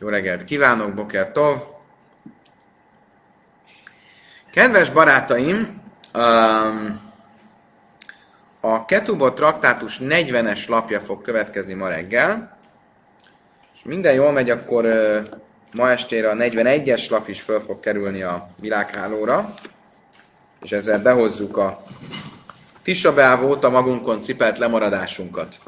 Jó reggelt kívánok, Boker Tov! Kedves barátaim, um, a Ketubot traktátus 40-es lapja fog következni ma reggel, és minden jól megy, akkor uh, ma estére a 41-es lap is föl fog kerülni a világhálóra, és ezzel behozzuk a Tisabel óta magunkon cipelt lemaradásunkat.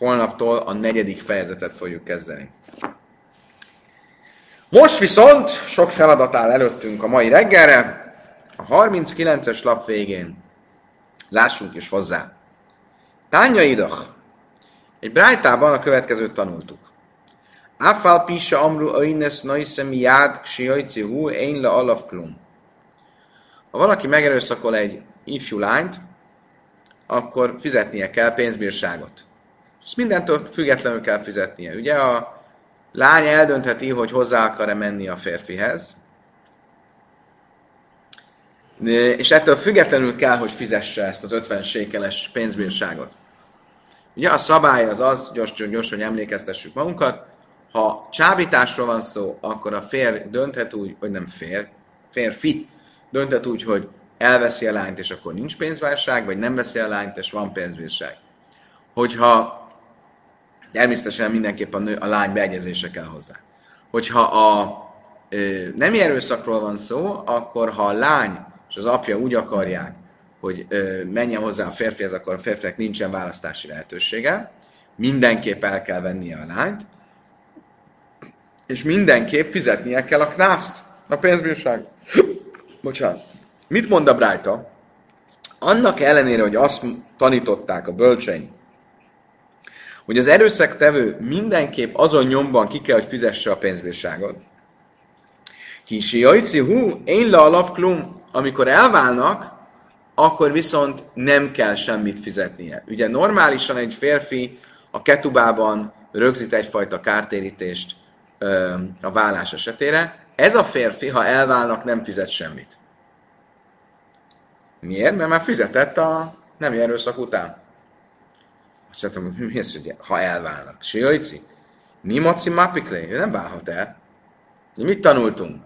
Holnaptól a negyedik fejezetet fogjuk kezdeni. Most viszont sok feladat áll előttünk a mai reggelre. A 39-es lap végén lássunk is hozzá. Tánya idach. Egy brájtában a következőt tanultuk. Afal pisa amru aines naisem jád ksiajci hu én le alaf klum. Ha valaki megerőszakol egy ifjú lányt, akkor fizetnie kell pénzbírságot. Ezt mindentől függetlenül kell fizetnie. Ugye a lány eldöntheti, hogy hozzá akar-e menni a férfihez, és ettől függetlenül kell, hogy fizesse ezt az 50 sékeles pénzbírságot. Ugye a szabály az az, gyors, gyors, hogy emlékeztessük magunkat, ha csábításról van szó, akkor a férj dönthet úgy, vagy nem fér, férfi dönthet úgy, hogy elveszi a lányt, és akkor nincs pénzválság, vagy nem veszi a lányt, és van pénzbírság. Hogyha természetesen mindenképp a, nő, a lány beegyezése kell hozzá. Hogyha a ö, nem erőszakról van szó, akkor ha a lány és az apja úgy akarják, hogy ö, menjen hozzá a férfihez, akkor a férfinek nincsen választási lehetősége, mindenképp el kell vennie a lányt, és mindenképp fizetnie kell a knászt, a pénzbírság. Bocsánat. Mit mond a Brájta? Annak ellenére, hogy azt tanították a bölcseink, hogy az erőszaktevő mindenképp azon nyomban ki kell, hogy fizesse a pénzbírságot. Kisi jajci, hú, én le a amikor elválnak, akkor viszont nem kell semmit fizetnie. Ugye normálisan egy férfi a ketubában rögzít egyfajta kártérítést ö, a vállás esetére. Ez a férfi, ha elválnak, nem fizet semmit. Miért? Mert már fizetett a nem erőszak után. Azt mondtam, hogy mi az, hogy ha elválnak? Siajci? Mi maci mapiklé? Ő nem válhat el. Mi mit tanultunk?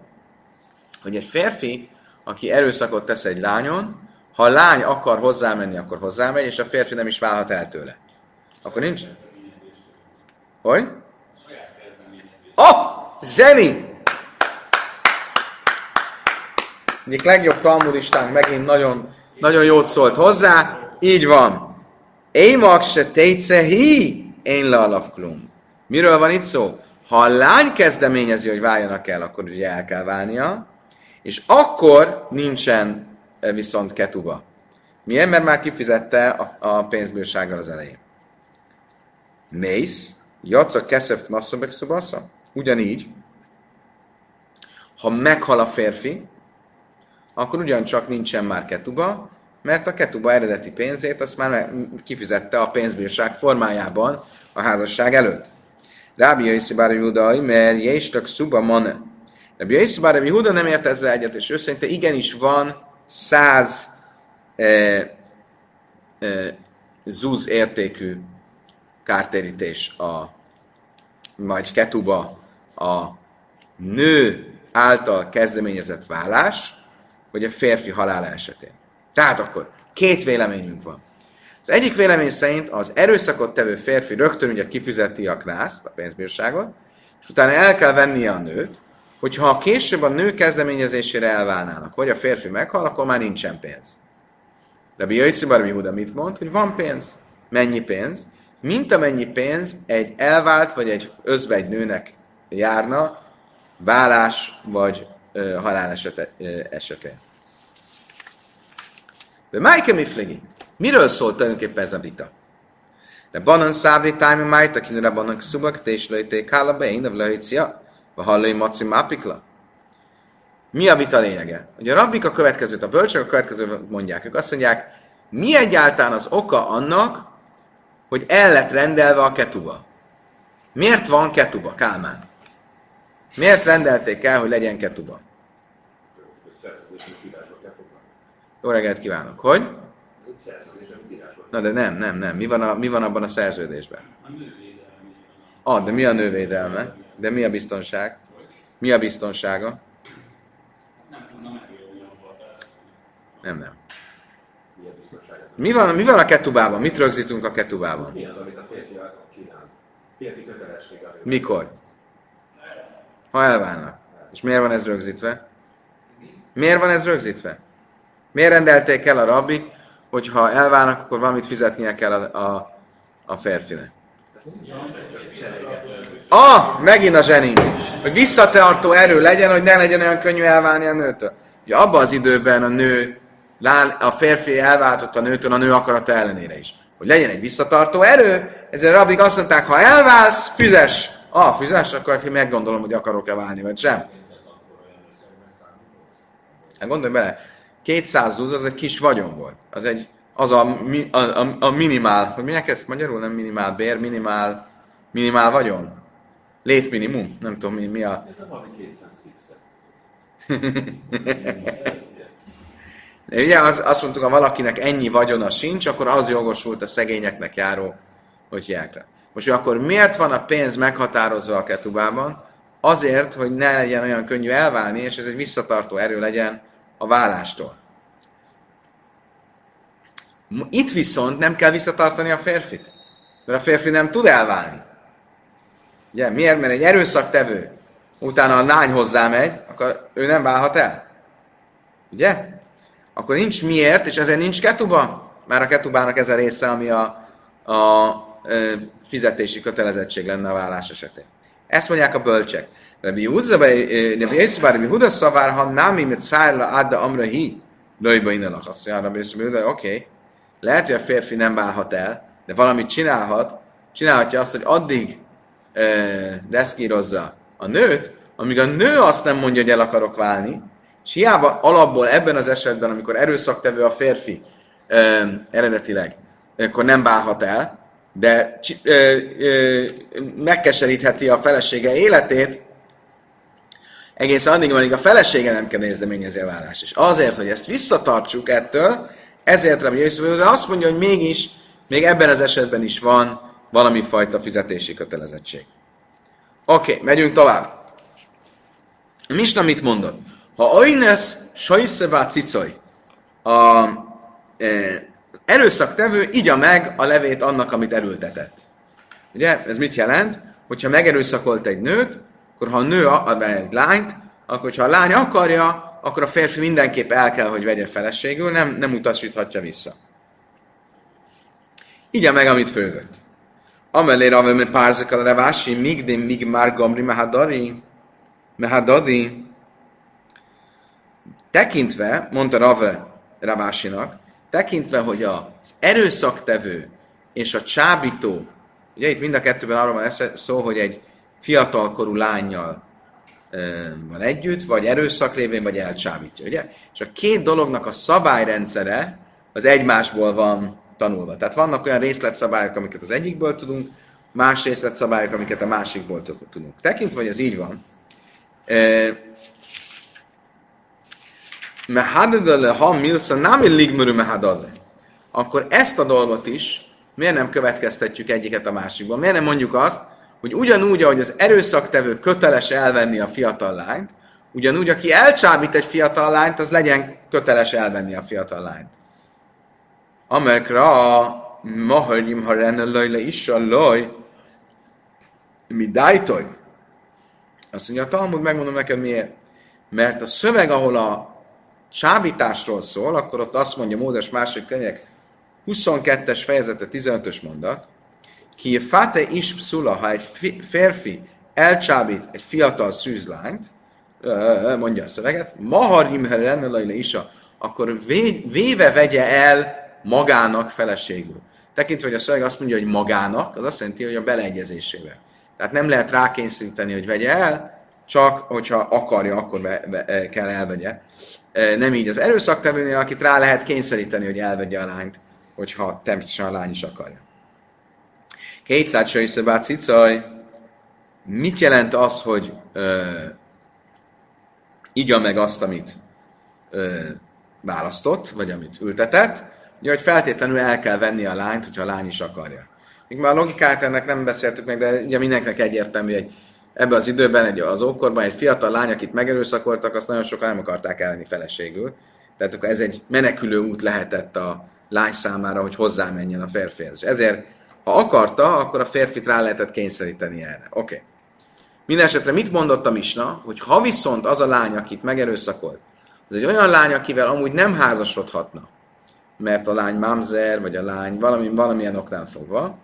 Hogy egy férfi, aki erőszakot tesz egy lányon, ha a lány akar hozzámenni, akkor hozzámegy, és a férfi nem is válhat el tőle. Akkor nincs? Hogy? Oh! Zseni! Egyik legjobb talmudistánk megint nagyon, nagyon jót szólt hozzá. Így van. Émak se tejce hi, én le alapklum. Miről van itt szó? Ha a lány kezdeményezi, hogy váljanak el, akkor ugye el kell válnia, és akkor nincsen eh, viszont ketuba. Miért? Mert már kifizette a, a pénzbírsággal az elején. Mész, jaca keszef nasszabek szobasza. Ugyanígy, ha meghal a férfi, akkor ugyancsak nincsen már ketuba, mert a ketuba eredeti pénzét azt már kifizette a pénzbírság formájában a házasság előtt. Rábi Jaiszi Bára mert Jézstak Szuba Mane. Rábi Jaiszi Bára nem ért ezzel egyet, és ő szerinte igenis van száz e, e, zúz értékű kártérítés a vagy ketuba a nő által kezdeményezett vállás, vagy a férfi halála esetén. Tehát akkor két véleményünk van. Az egyik vélemény szerint az erőszakot tevő férfi rögtön ugye kifizeti a knászt, a pénzbírságot, és utána el kell vennie a nőt, hogyha később a nő kezdeményezésére elválnának, vagy a férfi meghal, akkor már nincsen pénz. De Jöjtszi Barbi Huda mit mond? Hogy van pénz. Mennyi pénz? Mint amennyi pénz egy elvált vagy egy özvegy nőnek járna, vállás vagy ö, halál esete, ö, esetén. De Májke Miflegi. Miről szólt tulajdonképpen ez a vita? De banan szábri tájmi májta, kinőre banan szubak, és lőjték hála be, én a lőjcia, vagy hallai maci mápikla. Mi a vita lényege? Ugye a rabbik a következőt, a bölcsök a következőt mondják. Ők azt mondják, mi egyáltalán az oka annak, hogy el lett rendelve a ketuba? Miért van ketuba, Kálmán? Miért rendelték el, hogy legyen ketuba? Jó reggelt kívánok! Hogy? Na de nem, nem, nem. Mi van, a, mi van abban a szerződésben? A. Ah, de mi a nővédelme? De mi a biztonság? Mi a biztonsága? Nem. Nem. Mi van, mi van a ketubában? Mit rögzítünk a ketubában? Mi az, amit a férfi kínál? Férfi kötelessége. Mikor? Ha elválnak. És miért van ez rögzítve? Miért van ez rögzítve? Miért rendelték el a rabbik, hogy ha elválnak, akkor valamit fizetnie kell a, a, a férfinek? Ah, megint a zseni. Hogy visszatartó erő legyen, hogy ne legyen olyan könnyű elválni a nőtől. Ugye abban az időben a nő, a férfi elváltott a nőtől a nő akarata ellenére is. Hogy legyen egy visszatartó erő, ezért a rabik azt mondták, ha elválsz, fizes. Ah, fizes, akkor aki meggondolom, hogy akarok-e válni, vagy sem. Hát gondolj bele, 200 dúz az egy kis vagyon volt. Az egy, az a, a, a, a minimál, hogy minek ezt magyarul nem minimál bér, minimál, minimál vagyon? Létminimum, nem tudom mi, mi a... Ez nem valami 200 fixet. De ugye az, azt mondtuk, ha valakinek ennyi vagyona sincs, akkor az jogosult a szegényeknek járó, hogy hiákra. Most hogy akkor miért van a pénz meghatározva a ketubában? Azért, hogy ne legyen olyan könnyű elválni, és ez egy visszatartó erő legyen a vállástól. Itt viszont nem kell visszatartani a férfit, mert a férfi nem tud elválni. Ugye, miért? Mert egy erőszaktevő utána a lány hozzámegy, akkor ő nem válhat el. Ugye? Akkor nincs miért, és ezért nincs ketuba. Már a ketubának ez a része, ami a, a, a fizetési kötelezettség lenne a vállás esetén. Ezt mondják a bölcsek. Rabbi Yehuda, Rabbi Huda szavár, ha námi mit szájla adda amra hi, lőjbe innen a azt mondja, Rabbi Yehuda, oké, lehet, hogy a férfi nem válhat el, de valamit csinálhat, csinálhatja azt, hogy addig e, deszkírozza a nőt, amíg a nő azt nem mondja, hogy el akarok válni, és hiába alapból ebben az esetben, amikor erőszaktevő a férfi e, eredetileg, akkor nem válhat el, de ö, ö, megkeserítheti a felesége életét, egészen addig, amíg a felesége nem kezdeményezi a vállás. És azért, hogy ezt visszatartsuk ettől, ezért Rabbi Yosef azt mondja, hogy mégis, még ebben az esetben is van valami fajta fizetési kötelezettség. Oké, okay, megyünk tovább. Misna mit mondott? Ha oines sajszebá cicoj, a e, erőszaktevő igya meg a levét annak, amit erőltetett. Ugye, ez mit jelent? Hogyha megerőszakolt egy nőt, akkor ha a nő ad egy lányt, akkor ha a lány akarja, akkor a férfi mindenképp el kell, hogy vegye feleségül, nem, nem utasíthatja vissza. Igya meg, amit főzött. Amelé rave me párzakal revási, míg de míg már gamri mehadari, mehadadi. Tekintve, mondta Rave Ravásinak, tekintve, hogy az erőszaktevő és a csábító, ugye itt mind a kettőben arról van szó, hogy egy fiatalkorú lányjal van együtt, vagy erőszak révén, vagy elcsábítja, ugye? És a két dolognak a szabályrendszere az egymásból van tanulva. Tehát vannak olyan részletszabályok, amiket az egyikből tudunk, más részletszabályok, amiket a másikból tudunk. Tekintve, hogy ez így van, mehadadale, ha milsa nem ligmörű mehadadale, akkor ezt a dolgot is miért nem következtetjük egyiket a másikban? Miért nem mondjuk azt, hogy ugyanúgy, ahogy az erőszaktevő köteles elvenni a fiatal lányt, ugyanúgy, aki elcsábít egy fiatal lányt, az legyen köteles elvenni a fiatal lányt. Amerikra a maharim ha renne is a laj, mi dájtoj. Azt mondja, a Talmud, megmondom neked miért. Mert a szöveg, ahol a csábításról szól, akkor ott azt mondja Mózes másik könyvek 22-es fejezete 15-ös mondat, ki fate is pszula, ha egy férfi elcsábít egy fiatal szűzlányt, mondja a szöveget, maharim rennelajle isa, akkor véve vegye el magának feleségül. Tekintve, hogy a szöveg azt mondja, hogy magának, az azt jelenti, hogy a beleegyezésével. Tehát nem lehet rákényszeríteni, hogy vegye el, csak hogyha akarja, akkor be, be, kell elvegye nem így az erőszaktevőnél, akit rá lehet kényszeríteni, hogy elvegye a lányt, hogyha természetesen a lány is akarja. Kétszáz se cicaj, mit jelent az, hogy ö, igya meg azt, amit ö, választott, vagy amit ültetett? Ugye, hogy feltétlenül el kell venni a lányt, hogyha a lány is akarja. Még már a logikát ennek nem beszéltük meg, de ugye mindenkinek egyértelmű, hogy ebben az időben, egy, az ókorban egy fiatal lány, akit megerőszakoltak, azt nagyon sokan nem akarták elvenni feleségül. Tehát akkor ez egy menekülő út lehetett a lány számára, hogy hozzámenjen a férfihez. És ezért, ha akarta, akkor a férfit rá lehetett kényszeríteni erre. Oké. Okay. Mindenesetre mit mondott a Misna, hogy ha viszont az a lány, akit megerőszakolt, az egy olyan lány, akivel amúgy nem házasodhatna, mert a lány mamzer, vagy a lány valami, valamilyen oknál fogva,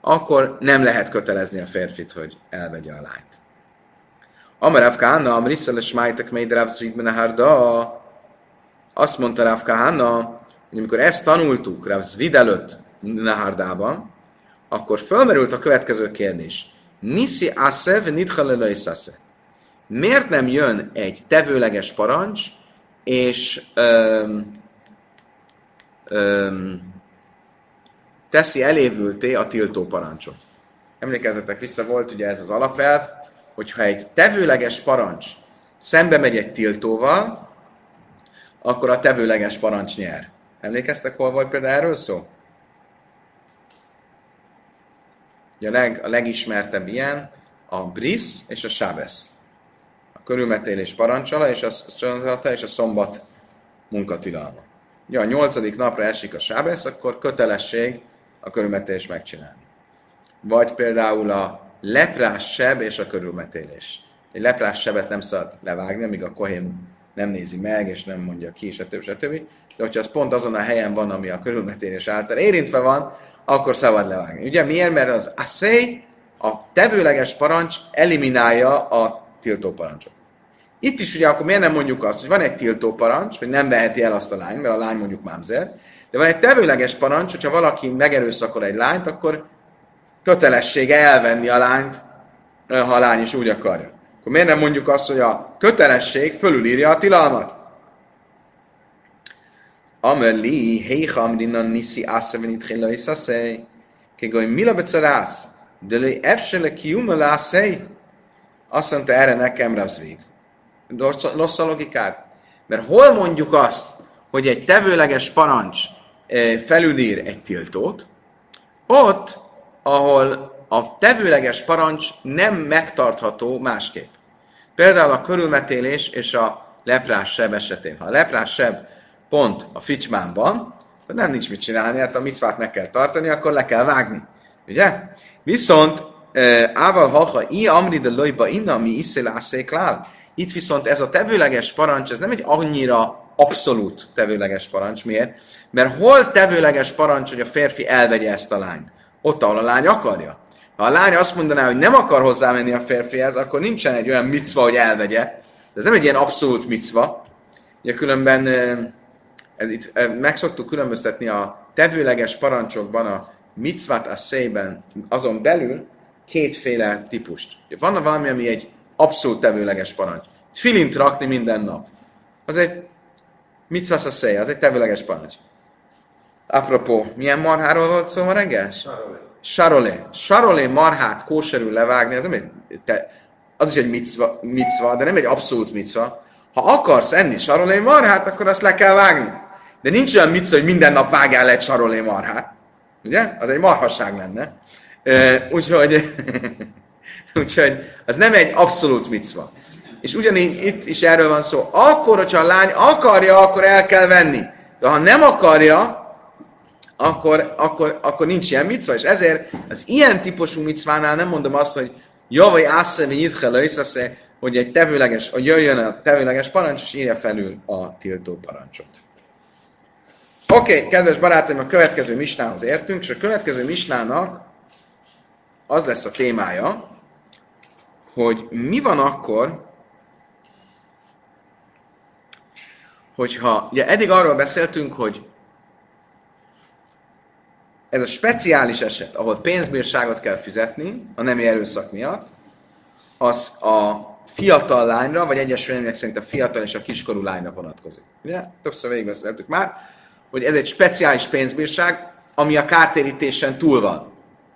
akkor nem lehet kötelezni a férfit, hogy elvegye a lányt. Amarav Kána, Amrisszel és Májtek Meid Rav Harda, azt mondta Rav Kána, hogy amikor ezt tanultuk Rav Zvid előtt Nahardában, akkor fölmerült a következő kérdés. Nisi asev nithalelai Miért nem jön egy tevőleges parancs, és öm, öm, teszi elévülté a tiltó parancsot. Emlékezzetek vissza, volt ugye ez az alapelv, hogyha egy tevőleges parancs szembe megy egy tiltóval, akkor a tevőleges parancs nyer. Emlékeztek, hol volt például erről szó? A, leg, a legismertebb ilyen a Brisz és a Sábesz. A körülmetélés parancsala és a, és a szombat munkatilalma. Ugye a nyolcadik napra esik a Sábesz, akkor kötelesség a körülmetélés megcsinálni. Vagy például a leprás seb és a körülmetélés. Egy leprás sebet nem szabad levágni, amíg a kohém nem nézi meg, és nem mondja ki, stb. stb. De hogyha az pont azon a helyen van, ami a körülmetélés által érintve van, akkor szabad levágni. Ugye miért? Mert az assay, a tevőleges parancs eliminálja a tiltó parancsot. Itt is ugye akkor miért nem mondjuk azt, hogy van egy tiltó parancs, hogy nem veheti el azt a lány, mert a lány mondjuk mámzer, de van egy tevőleges parancs, hogyha valaki megerőszakol egy lányt, akkor kötelessége elvenni a lányt, ha a lány is úgy akarja. Akkor miért nem mondjuk azt, hogy a kötelesség fölülírja a tilalmat? Amerli, heicham rinan nisi aszaven itchén le iszaszej, kegoly mila becarász, de le efsele kiuma lászej. Azt mondta erre nekem Ravzvid. Rossz a logikát. Mert hol mondjuk azt, hogy egy tevőleges parancs felülír egy tiltót, ott, ahol a tevőleges parancs nem megtartható másképp. Például a körülmetélés és a leprás seb esetén. Ha a leprás seb pont a ficsmánban, akkor nem nincs mit csinálni, hát a micvát meg kell tartani, akkor le kell vágni. Ugye? Viszont Ával haha, i amri de lojba inna, mi iszélászék lál. Itt viszont ez a tevőleges parancs, ez nem egy annyira abszolút tevőleges parancs. Miért? Mert hol tevőleges parancs, hogy a férfi elvegye ezt a lányt? Ott, ahol a lány akarja. Ha a lány azt mondaná, hogy nem akar hozzámenni a férfihez, akkor nincsen egy olyan micva, hogy elvegye. Ez nem egy ilyen abszolút micva. Ugye különben ez itt, meg szoktuk különböztetni a tevőleges parancsokban, a micvat a szében, azon belül kétféle típust. Van valami, ami egy abszolút tevőleges parancs. Filint rakni minden nap. Az egy Mit a szej? Az egy tevőleges parancs. Apropó, milyen marháról volt szó ma reggel? Sarolé. Sarolé marhát kóserül levágni, az nem egy, te, az is egy micva, micva, de nem egy abszolút micva. Ha akarsz enni sarolé marhát, akkor azt le kell vágni. De nincs olyan micva, hogy minden nap vágjál egy sarolé marhát. Ugye? Az egy marhasság lenne. Úgyhogy, úgyhogy az nem egy abszolút micva. És ugyanígy itt is erről van szó. Akkor, hogyha a lány akarja, akkor el kell venni. De ha nem akarja, akkor, akkor, akkor nincs ilyen micva, és ezért az ilyen típusú micvánál nem mondom azt, hogy javaj ászemi nyithe hogy egy tevőleges, hogy jöjjön a tevőleges parancs, és írja felül a tiltó parancsot. Oké, okay, kedves barátaim, a következő misnához értünk, és a következő misnának az lesz a témája, hogy mi van akkor, hogyha, ugye eddig arról beszéltünk, hogy ez a speciális eset, ahol pénzbírságot kell fizetni a nemi erőszak miatt, az a fiatal lányra, vagy egyes vélemények szerint a fiatal és a kiskorú lányra vonatkozik. Ugye? Többször végigbeszéltük már, hogy ez egy speciális pénzbírság, ami a kártérítésen túl van.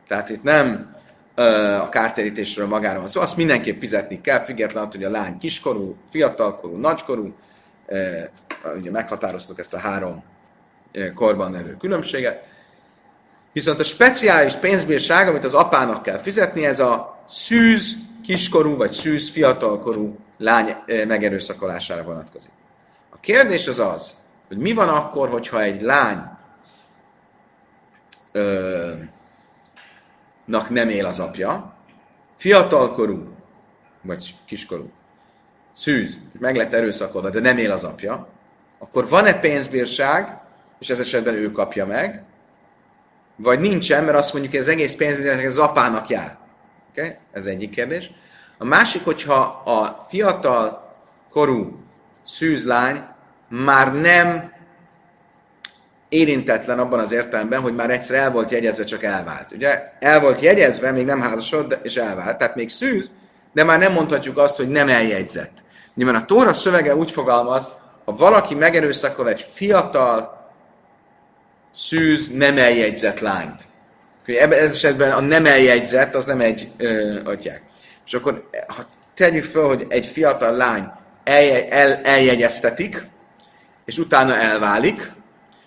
Tehát itt nem ö, a kártérítésről magára van szó, azt mindenképp fizetni kell, függetlenül, hogy a lány kiskorú, fiatalkorú, nagykorú, ugye meghatároztuk ezt a három ö, korban levő különbséget. Viszont a speciális pénzbírság, amit az apának kell fizetni, ez a szűz kiskorú vagy szűz fiatalkorú lány ö, megerőszakolására vonatkozik. A kérdés az az, hogy mi van akkor, hogyha egy lány ö, nak nem él az apja, fiatalkorú, vagy kiskorú, szűz, meg lett erőszakolva, de nem él az apja, akkor van-e pénzbírság, és ez esetben ő kapja meg, vagy nincsen, mert azt mondjuk, hogy az egész pénzbírság az apának jár. Okay? Ez egyik kérdés. A másik, hogyha a fiatal korú szűzlány már nem érintetlen abban az értelemben, hogy már egyszer el volt jegyezve, csak elvált. Ugye el volt jegyezve, még nem házasod, és elvált, tehát még szűz, de már nem mondhatjuk azt, hogy nem eljegyzett. Nyilván a Tóra szövege úgy fogalmaz, ha valaki megerőszakol egy fiatal, szűz, nem eljegyzett lányt. Ebben ez esetben a nem eljegyzett, az nem egy ö, atyák. És akkor, ha tegyük föl, hogy egy fiatal lány el, el, eljegyeztetik, és utána elválik,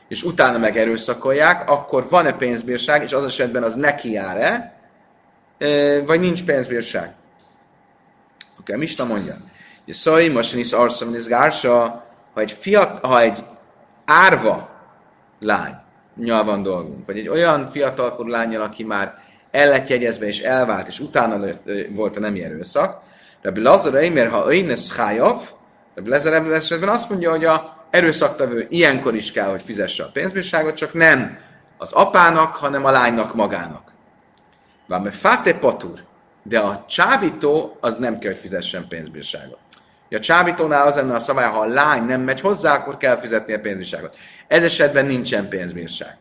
és utána megerőszakolják, akkor van-e pénzbírság, és az esetben az neki jár-e, vagy nincs pénzbírság. Oké, okay, Mista mondja. Szai, most is arszom, is gársa, ha egy, fiat, ha egy árva lány, nyal van dolgunk, vagy egy olyan fiatalkorú lányjal, aki már el lett jegyezve és elvált, és utána volt a nemi erőszak, Rabbi Lazar Eimer, ha Öines Chájav, Rabbi Lazar esetben azt mondja, hogy a erőszaktevő ilyenkor is kell, hogy fizesse a pénzbírságot, csak nem az apának, hanem a lánynak magának. Váme fate patur, de a csábító az nem kell, hogy fizessen pénzbírságot. A csábítónál az lenne a szabály, ha a lány nem megy hozzá, akkor kell fizetni a pénzbírságot. Ez esetben nincsen pénzbírság.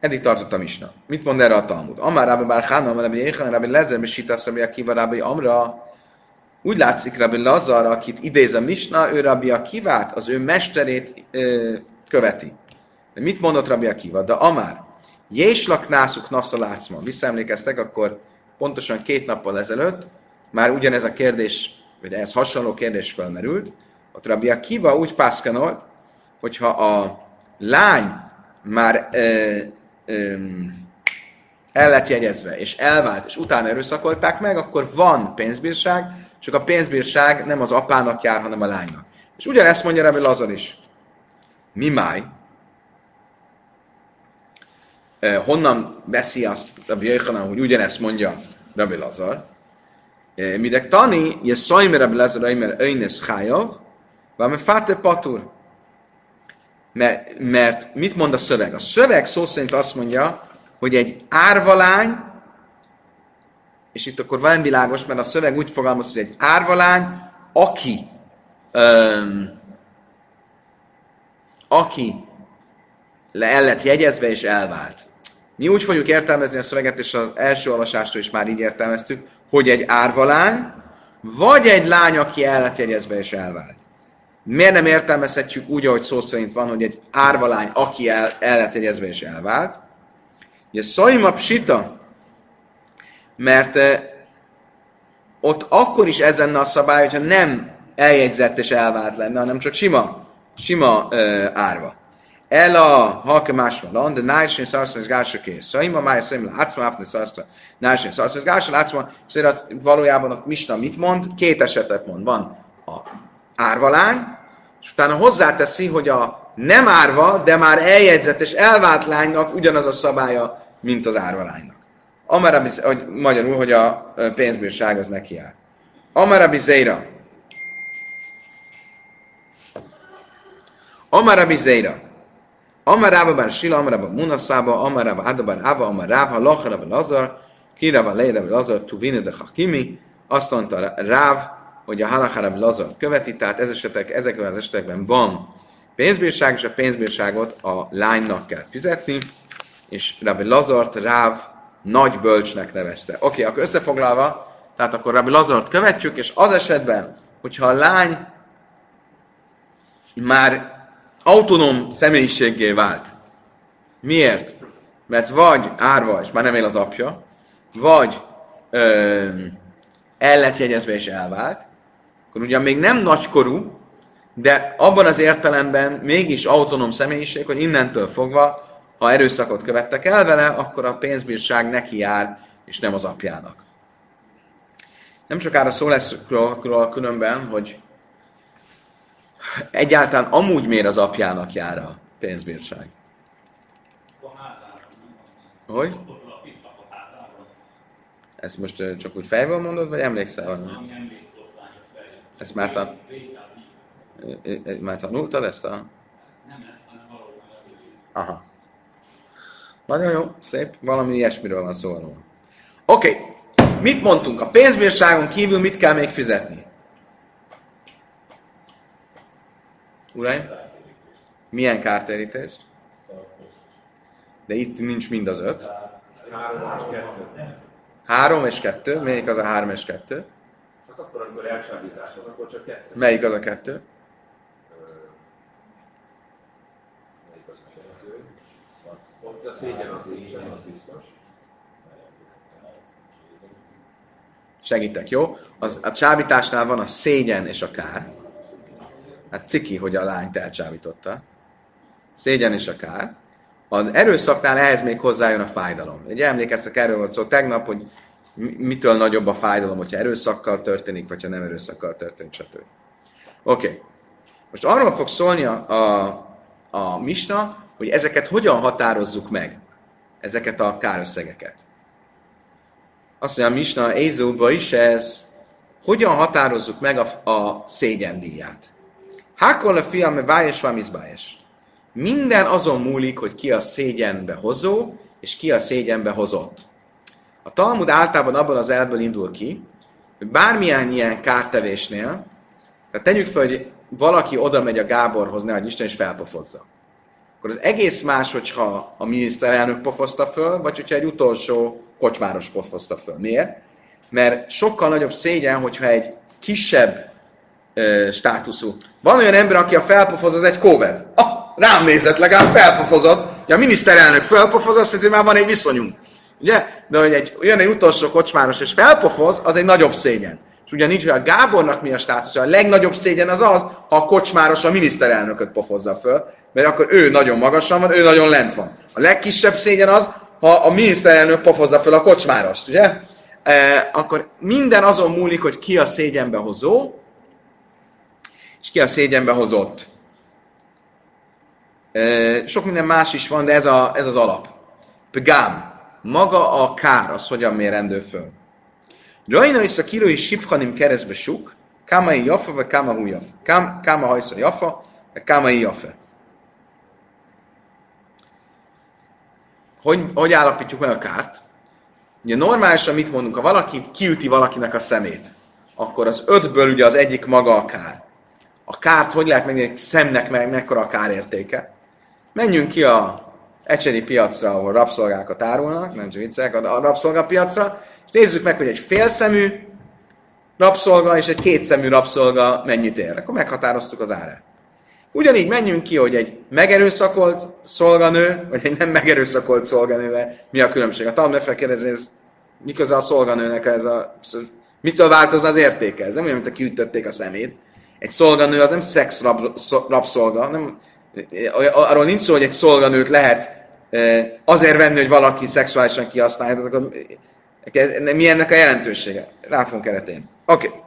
Eddig tartott a misna. Mit mond erre a Talmud? Amár Rabbi Bár Hána, Rabbi Jéhan, Rabbi Lezer, Sitasz, Rabbi Akiva, Rabbi Amra, úgy látszik, Rabbi Lazar, akit idéz a Misna, ő Rabbi Akivát, az ő mesterét ö, követi. De mit mondott Rabbi Akiva? De Amár, Jéslak nászuk naszalácma. Visszaemlékeztek, akkor pontosan két nappal ezelőtt már ugyanez a kérdés, vagy ez hasonló kérdés felmerült. Ott Rabbi Akiva úgy pászkanolt, hogyha a lány már ö, ö, el lett jegyezve, és elvált, és utána erőszakolták meg, akkor van pénzbírság, csak a pénzbírság nem az apának jár, hanem a lánynak. És ugyanezt mondja Rabbi Lazar is. Mi máj? Honnan veszi azt Rabbi Jöjjhanan, hogy ugyanezt mondja Rabbi Lazar? Midek tani, je szajme Rabbi Lazar, aimer öjnes chájav, vám fáte patur. Mert, mert mit mond a szöveg? A szöveg szó szerint azt mondja, hogy egy árvalány és itt akkor van világos, mert a szöveg úgy fogalmaz, hogy egy árvalány, aki öm, aki le el lett jegyezve és elvált. Mi úgy fogjuk értelmezni a szöveget, és az első olvasástól is már így értelmeztük, hogy egy árvalány, vagy egy lány, aki el lett jegyezve és elvált. Miért nem értelmezhetjük úgy, ahogy szó szerint van, hogy egy árvalány, aki el, el lett jegyezve és elvált? Ugye Szaima Psita, mert ott akkor is ez lenne a szabály, hogyha nem eljegyzett és elvált lenne, hanem csak sima, sima eh, árva. El a halke másvalon, de nájsén szarszon és gársa kész. Szaima szóval máj szaim látszma, afne szarszon, nájsén szarszon és gársa látszma, és az valójában ott Misna mit mond? Két esetet mond. Van a árvalány, és utána hozzáteszi, hogy a nem árva, de már eljegyzett és elvált lánynak ugyanaz a szabálya, mint az árvalánynak. Amarabi, hogy magyarul, hogy a pénzbírság az neki jár. Amarabi Zeira. Amarabi Zeira. Amarába bár Sila, Amarába Munaszába, Amarába Adabar Ava, Amarába Lacharába Lazar, Kirába Leirabe Lazar, Tuvine de Hakimi. Azt mondta Ráv, hogy a Halachárába Lazart követi, tehát ez esetek, ezekben az esetekben van pénzbírság, és a pénzbírságot a lánynak kell fizetni, és Rabbi Lazart Ráv nagy bölcsnek nevezte. Oké, okay, akkor összefoglalva, tehát akkor Rabbi Lazart követjük, és az esetben, hogyha a lány már autonóm személyiséggé vált. Miért? Mert vagy árva, és már nem él az apja, vagy ö, el lett jegyezve és elvált, akkor ugyan még nem nagykorú, de abban az értelemben mégis autonóm személyiség, hogy innentől fogva, ha erőszakot követtek el vele, akkor a pénzbírság neki jár, és nem az apjának. Nem sokára szó lesz róla különben, hogy egyáltalán amúgy miért az apjának jár a pénzbírság. Hogy? Ezt most csak úgy fejből mondod, vagy emlékszel valami? Ami emlékosztányok fejlett. Ezt már tan- Már tanultad ezt a... Nem ezt, hanem valóban. Aha. Nagyon jó, szép. Valami ilyesmiről van szó. róla. Oké, okay. mit mondtunk? A pénzbírságon kívül mit kell még fizetni? Uraim? Milyen kártérítést? De itt nincs mind az öt. Három és kettő. Három és kettő. Melyik az a három és kettő? Hát akkor, amikor elcsábítás van, akkor csak kettő. Melyik az a kettő? Ö, Melyik az a kettő? Ott a szégyen az biztos. Segítek, jó? Az, a csábításnál van a szégyen és a kár. Hát ciki, hogy a lányt elcsábította. Szégyen és a kár. Az erőszaknál ehhez még hozzájön a fájdalom. Ugye emlékeztek, erről volt szó tegnap, hogy mi- mitől nagyobb a fájdalom, hogyha erőszakkal történik, vagy ha nem erőszakkal történik, stb. Oké. Okay. Most arról fog szólni a, a, a misna, hogy ezeket hogyan határozzuk meg, ezeket a kárösszegeket. Azt mondja a Misna Ézóba is ez, hogyan határozzuk meg a, a szégyendíját. Hákol a fiam, me vájes van bájes. Minden azon múlik, hogy ki a szégyenbe hozó, és ki a szégyenbe hozott. A Talmud általában abban az elből indul ki, hogy bármilyen ilyen kártevésnél, tehát tegyük fel, hogy valaki oda megy a Gáborhoz, ne Isten, és felpofozza. Akkor az egész más, hogyha a miniszterelnök pofozta föl, vagy hogyha egy utolsó kocsmáros pofozta föl. Miért? Mert sokkal nagyobb szégyen, hogyha egy kisebb ö, státuszú. Van olyan ember, aki a felpofoz, az egy kóved. Ah, rám nézett, legalább felpofozott. Ja, a miniszterelnök felpofoz, azt hogy már van egy viszonyunk. Ugye? De hogy egy, olyan egy utolsó kocsmáros és felpofoz, az egy nagyobb szégyen. És ugyanígy, hogy a Gábornak mi a státusza, a legnagyobb szégyen az az, ha a kocsmáros a miniszterelnököt pofozza föl, mert akkor ő nagyon magasan van, ő nagyon lent van. A legkisebb szégyen az, ha a miniszterelnök pofozza föl a kocsmárost, ugye? E, akkor minden azon múlik, hogy ki a szégyenbe hozó, és ki a szégyenbe hozott. E, sok minden más is van, de ez, a, ez az alap. Pgám. Maga a kár, az hogyan mérendő föl. Rajna is a kilói sifhanim keresztbe suk, kámai jafa, vagy káma hú jafa. Kám, káma hajsza jafa, vagy kámai jafa. Hogy, hogy állapítjuk meg a kárt? Ugye normálisan mit mondunk, ha valaki kiüti valakinek a szemét, akkor az ötből ugye az egyik maga a kár. A kárt hogy lehet megnézni, szemnek meg mekkora a kárértéke? Menjünk ki a ecseri piacra, ahol rabszolgákat árulnak, nem csak viccek, a rabszolgapiacra, és nézzük meg, hogy egy félszemű rabszolga és egy kétszemű rabszolga mennyit ér. Akkor meghatároztuk az árát. Ugyanígy menjünk ki, hogy egy megerőszakolt szolganő, vagy egy nem megerőszakolt szolganővel mi a különbség. A Talmud felkérdezi, ez mi köze a szolganőnek ez a... Mitől változna az értéke? Ez nem olyan, mint a kiütötték a szemét. Egy szolganő az nem szex rab, rabszolga, nem, arról nincs szó, hogy egy szolganőt lehet eh, azért venni, hogy valaki szexuálisan kihasználja, eh, mi ennek a jelentősége? Rá fogunk keretén. Oké. Okay.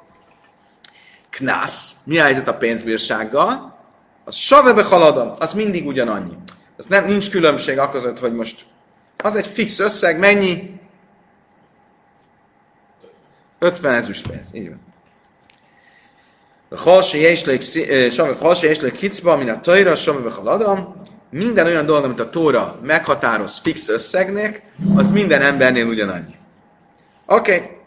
Knász. Mi a helyzet a pénzbírsággal? Az savebe haladam, az mindig ugyanannyi. Az nem, nincs különbség a között, hogy most az egy fix összeg, mennyi? 50 ezüst pénz, így van. Halse és lők kicba, mint a tajra, savebe haladam. Minden olyan dolog, amit a Tóra meghatároz fix összegnek, az minden embernél ugyanannyi. Oké. Okay.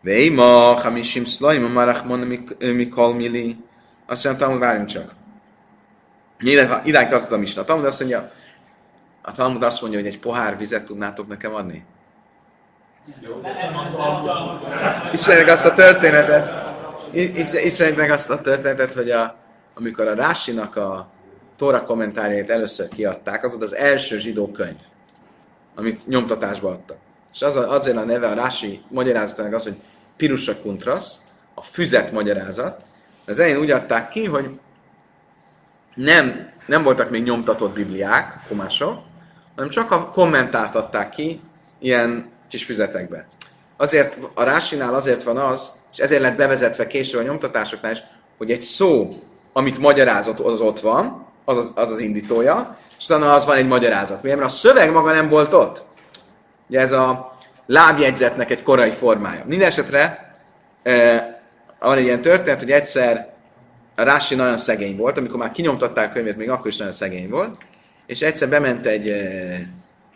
Veima, hamisim szlaim, a marachmon mikol mili. Azt mondja, Talmud, várjunk csak. Idáig, tartott a misna. A Talmud azt mondja, a Talmud azt mondja, hogy egy pohár vizet tudnátok nekem adni. Ismerjük azt a történetet, is, ismerjük azt a történetet, hogy a, amikor a Rásinak a Tóra kommentárjait először kiadták, az volt az első zsidó könyv, amit nyomtatásba adtak. És az a, azért a neve a Rási magyarázatának az, hogy Pirusa Kuntrasz, a füzet magyarázat, Az elején úgy adták ki, hogy nem, nem voltak még nyomtatott bibliák, komások, hanem csak a kommentárt adták ki ilyen kis füzetekbe. Azért a Rásinál azért van az, és ezért lett bevezetve később a nyomtatásoknál is, hogy egy szó, amit magyarázott, az ott van, az az, az, az indítója, és utána az van egy magyarázat. Miért? Mert a szöveg maga nem volt ott. Ugye ez a lábjegyzetnek egy korai formája. Mindenesetre e, van egy ilyen történet, hogy egyszer a Rási nagyon szegény volt, amikor már kinyomtatták a könyvét, még akkor is nagyon szegény volt, és egyszer bement egy e,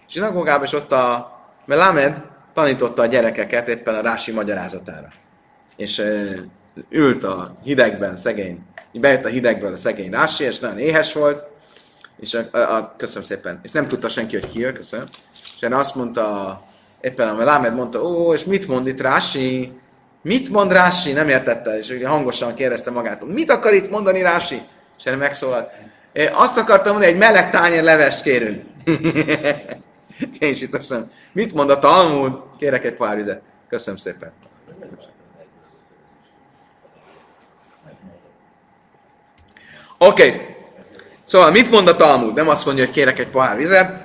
zsinagógába, és ott a Melamed tanította a gyerekeket éppen a Rási magyarázatára. És e, ült a hidegben szegény, bejött a hidegből a szegény Rási, és nagyon éhes volt, és a, a, a, köszönöm szépen, és nem tudta senki, hogy ki jön, köszönöm. És erre azt mondta, éppen a Lámed mondta, ó, és mit mond itt Rási? Mit mond Rási? Nem értette, és ugye hangosan kérdezte magát, mit akar itt mondani Rási? És erre megszólalt. Én azt akartam mondani, egy meleg tányér levest kérünk. Én is itt azt mondom, mit mond a Talmud? Kérek egy pár vizet. Köszönöm szépen. Oké. Okay. Szóval mit mond a Talmud? Nem azt mondja, hogy kérek egy pohár vizet.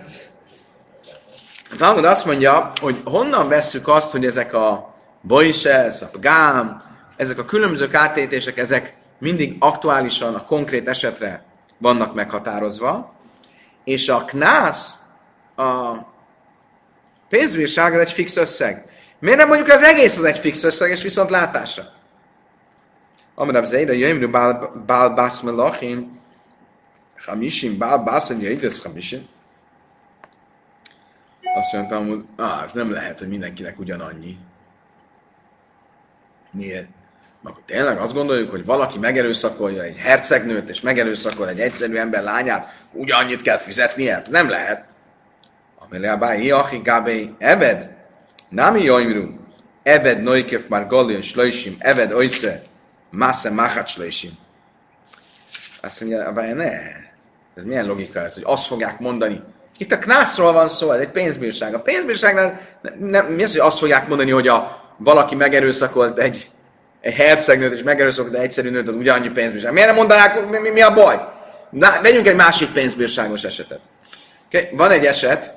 A Talmud azt mondja, hogy honnan vesszük azt, hogy ezek a bojses, a gám, ezek a különböző kártétések, ezek mindig aktuálisan a konkrét esetre vannak meghatározva, és a knász, a pénzbírság az egy fix összeg. Miért nem mondjuk az egész az egy fix összeg, és viszont látása? Amrab Zeira, Jöjmrű Bál Bászmelachim, 50, bá, bászony, idesz 50. Azt mondtam, hogy ah, ez nem lehet, hogy mindenkinek ugyanannyi. Miért? Mert akkor tényleg azt gondoljuk, hogy valaki megerőszakolja egy hercegnőt, és megerőszakol egy egyszerű ember lányát, ugyanannyit kell fizetnie? Hát nem lehet. Amelia báj, achi gábé, eved, nem jajmru, eved noikef már galion slöjsim, eved oisze, masse machat slöjsim. Azt mondja, abája, ne, ez milyen logika ez, hogy azt fogják mondani. Itt a knászról van szó, ez egy pénzbírság. A pénzbírságnál nem, mi az, hogy azt fogják mondani, hogy a, valaki megerőszakolt egy, egy hercegnőt, és megerőszakolt egy egyszerű nőt, az ugyanannyi pénzbírság. Miért nem mondanák, mi, mi, mi a baj? Na, vegyünk egy másik pénzbírságos esetet. Okay? Van egy eset,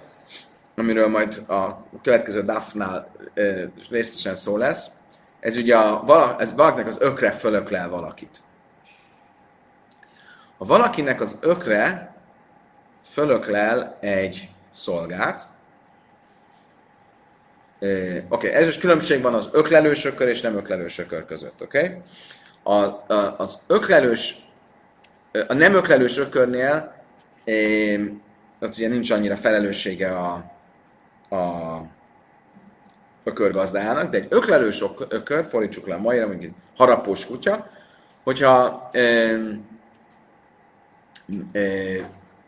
amiről majd a következő DAF-nál e, részletesen szó lesz. Ez ugye a, vala, ez valakinek az ökre fölöklel valakit. Ha valakinek az ökre fölöklel egy szolgát, Oké, okay, ez is különbség van az öklelős ökör és nem öklelős ökör között, oké? Okay? A, a, az öklelős, a nem öklelős ökörnél é, ott ugye nincs annyira felelőssége a, a ökörgazdájának, de egy öklelős ökör, fordítsuk le maira, mondjuk egy harapós kutya, hogyha é,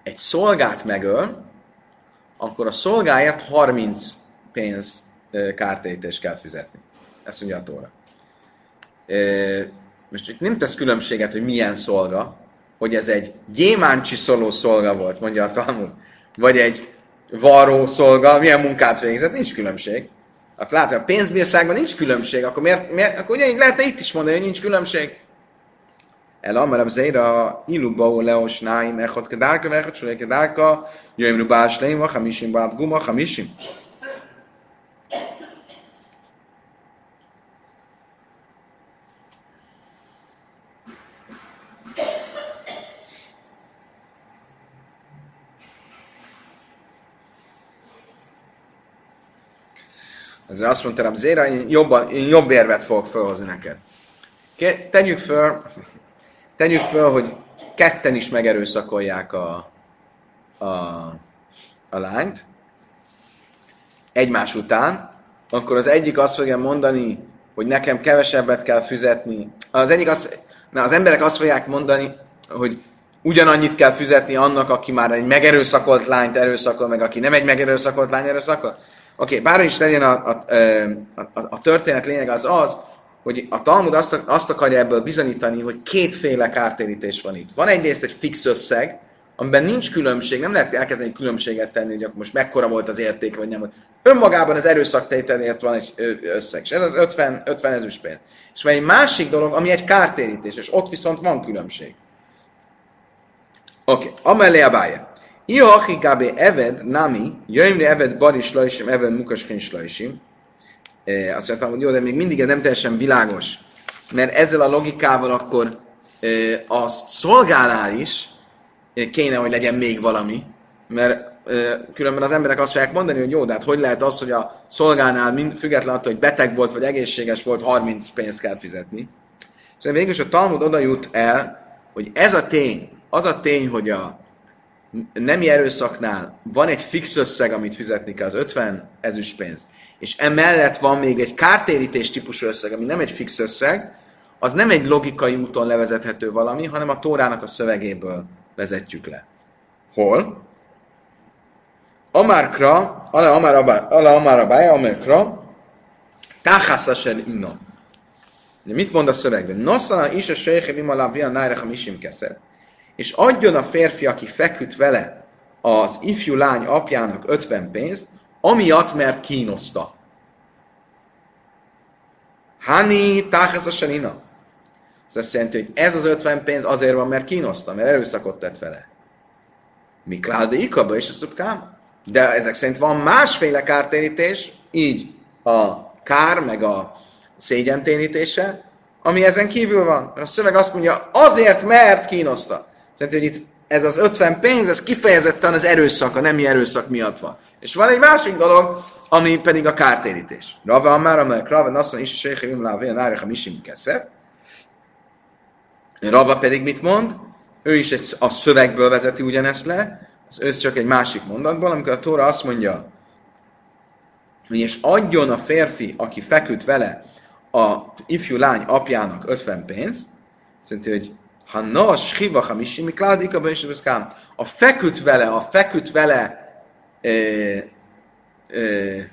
egy szolgát megöl, akkor a szolgáért 30 pénz kártérítést kell fizetni. Ezt mondja a Tóra. Most itt nem tesz különbséget, hogy milyen szolga, hogy ez egy gyémáncsi szoló szolga volt, mondja a Talmud, vagy egy varró szolga, milyen munkát végzett, nincs különbség. Akkor látod, a pénzbírságban nincs különbség, akkor, miért, miért, akkor ugyanígy lehetne itt is mondani, hogy nincs különbség. El amarab zeira iluba leos náim echot kedárka, vechot solé kedárka, jöjjön rubás leima, hamisim báb guma, hamisim. Ezért azt mondta Rab Zéra, én, jobban, én jobb érvet fogok felhozni neked. Tegyük föl, tegyük föl, hogy ketten is megerőszakolják a, a, a lányt egymás után, akkor az egyik azt fogja mondani, hogy nekem kevesebbet kell fizetni. Az egyik az, na, az emberek azt fogják mondani, hogy ugyanannyit kell fizetni annak, aki már egy megerőszakolt lányt erőszakol, meg aki nem egy megerőszakolt lány erőszakol. Oké, okay, bár is legyen a, a, a, a történet lényeg az az, hogy a Talmud azt, azt akarja ebből bizonyítani, hogy kétféle kártérítés van itt. Van egyrészt egy fix összeg, amiben nincs különbség, nem lehet elkezdeni különbséget tenni, hogy akkor most mekkora volt az érték, vagy nem. Önmagában az erőszaktételért van egy összeg, és ez az 50, 50 ezüstpénz. És van egy másik dolog, ami egy kártérítés, és ott viszont van különbség. Oké, okay. amellé a bája. Gábé eved nami, jöjjmri eved baris lajsim, eved mukaskin slajsim. Azt mondtam, hogy jó, de még mindig nem teljesen világos. Mert ezzel a logikával akkor a szolgálál is kéne, hogy legyen még valami. Mert különben az emberek azt fogják mondani, hogy jó, de hát hogy lehet az, hogy a szolgálnál mind, független attól, hogy beteg volt, vagy egészséges volt, 30 pénzt kell fizetni. És végül is a Talmud oda jut el, hogy ez a tény, az a tény, hogy a nemi erőszaknál van egy fix összeg, amit fizetni kell, az 50 ezüstpénz, és emellett van még egy kártérítés típusú összeg, ami nem egy fix összeg, az nem egy logikai úton levezethető valami, hanem a Tórának a szövegéből vezetjük le. Hol? Amárkra, ala amár abája, amárkra, táhászasel inna. De mit mond a szövegben? Noszana is a sejhe vimala via nájrecha misim keszed és adjon a férfi, aki feküdt vele az ifjú lány apjának 50 pénzt, amiatt, mert kínoszta. Hani táhez a sanina. Ez azt jelenti, hogy ez az 50 pénz azért van, mert kínoszta, mert erőszakot tett vele. Mi kláde ikaba és a szubkám? De ezek szerint van másféle kártérítés, így a kár, meg a szégyentérítése, ami ezen kívül van. A szöveg azt mondja, azért, mert kínoszta. Szerintem, hogy itt ez az 50 pénz, ez kifejezetten az erőszak, a nemi erőszak miatt van. És van egy másik dolog, ami pedig a kártérítés. Rava már, amelyek Rava Nassan is a Sejhe Lávé, a Misim Keszef. Rava pedig mit mond? Ő is egy, a szövegből vezeti ugyanezt le, az ősz csak egy másik mondatból, amikor a Tóra azt mondja, hogy és adjon a férfi, aki feküdt vele, a ifjú lány apjának 50 pénzt, szerint, hogy ha na, shiva hamishi mikládik, abban is A feküdt vele, a feküdt vele e, e,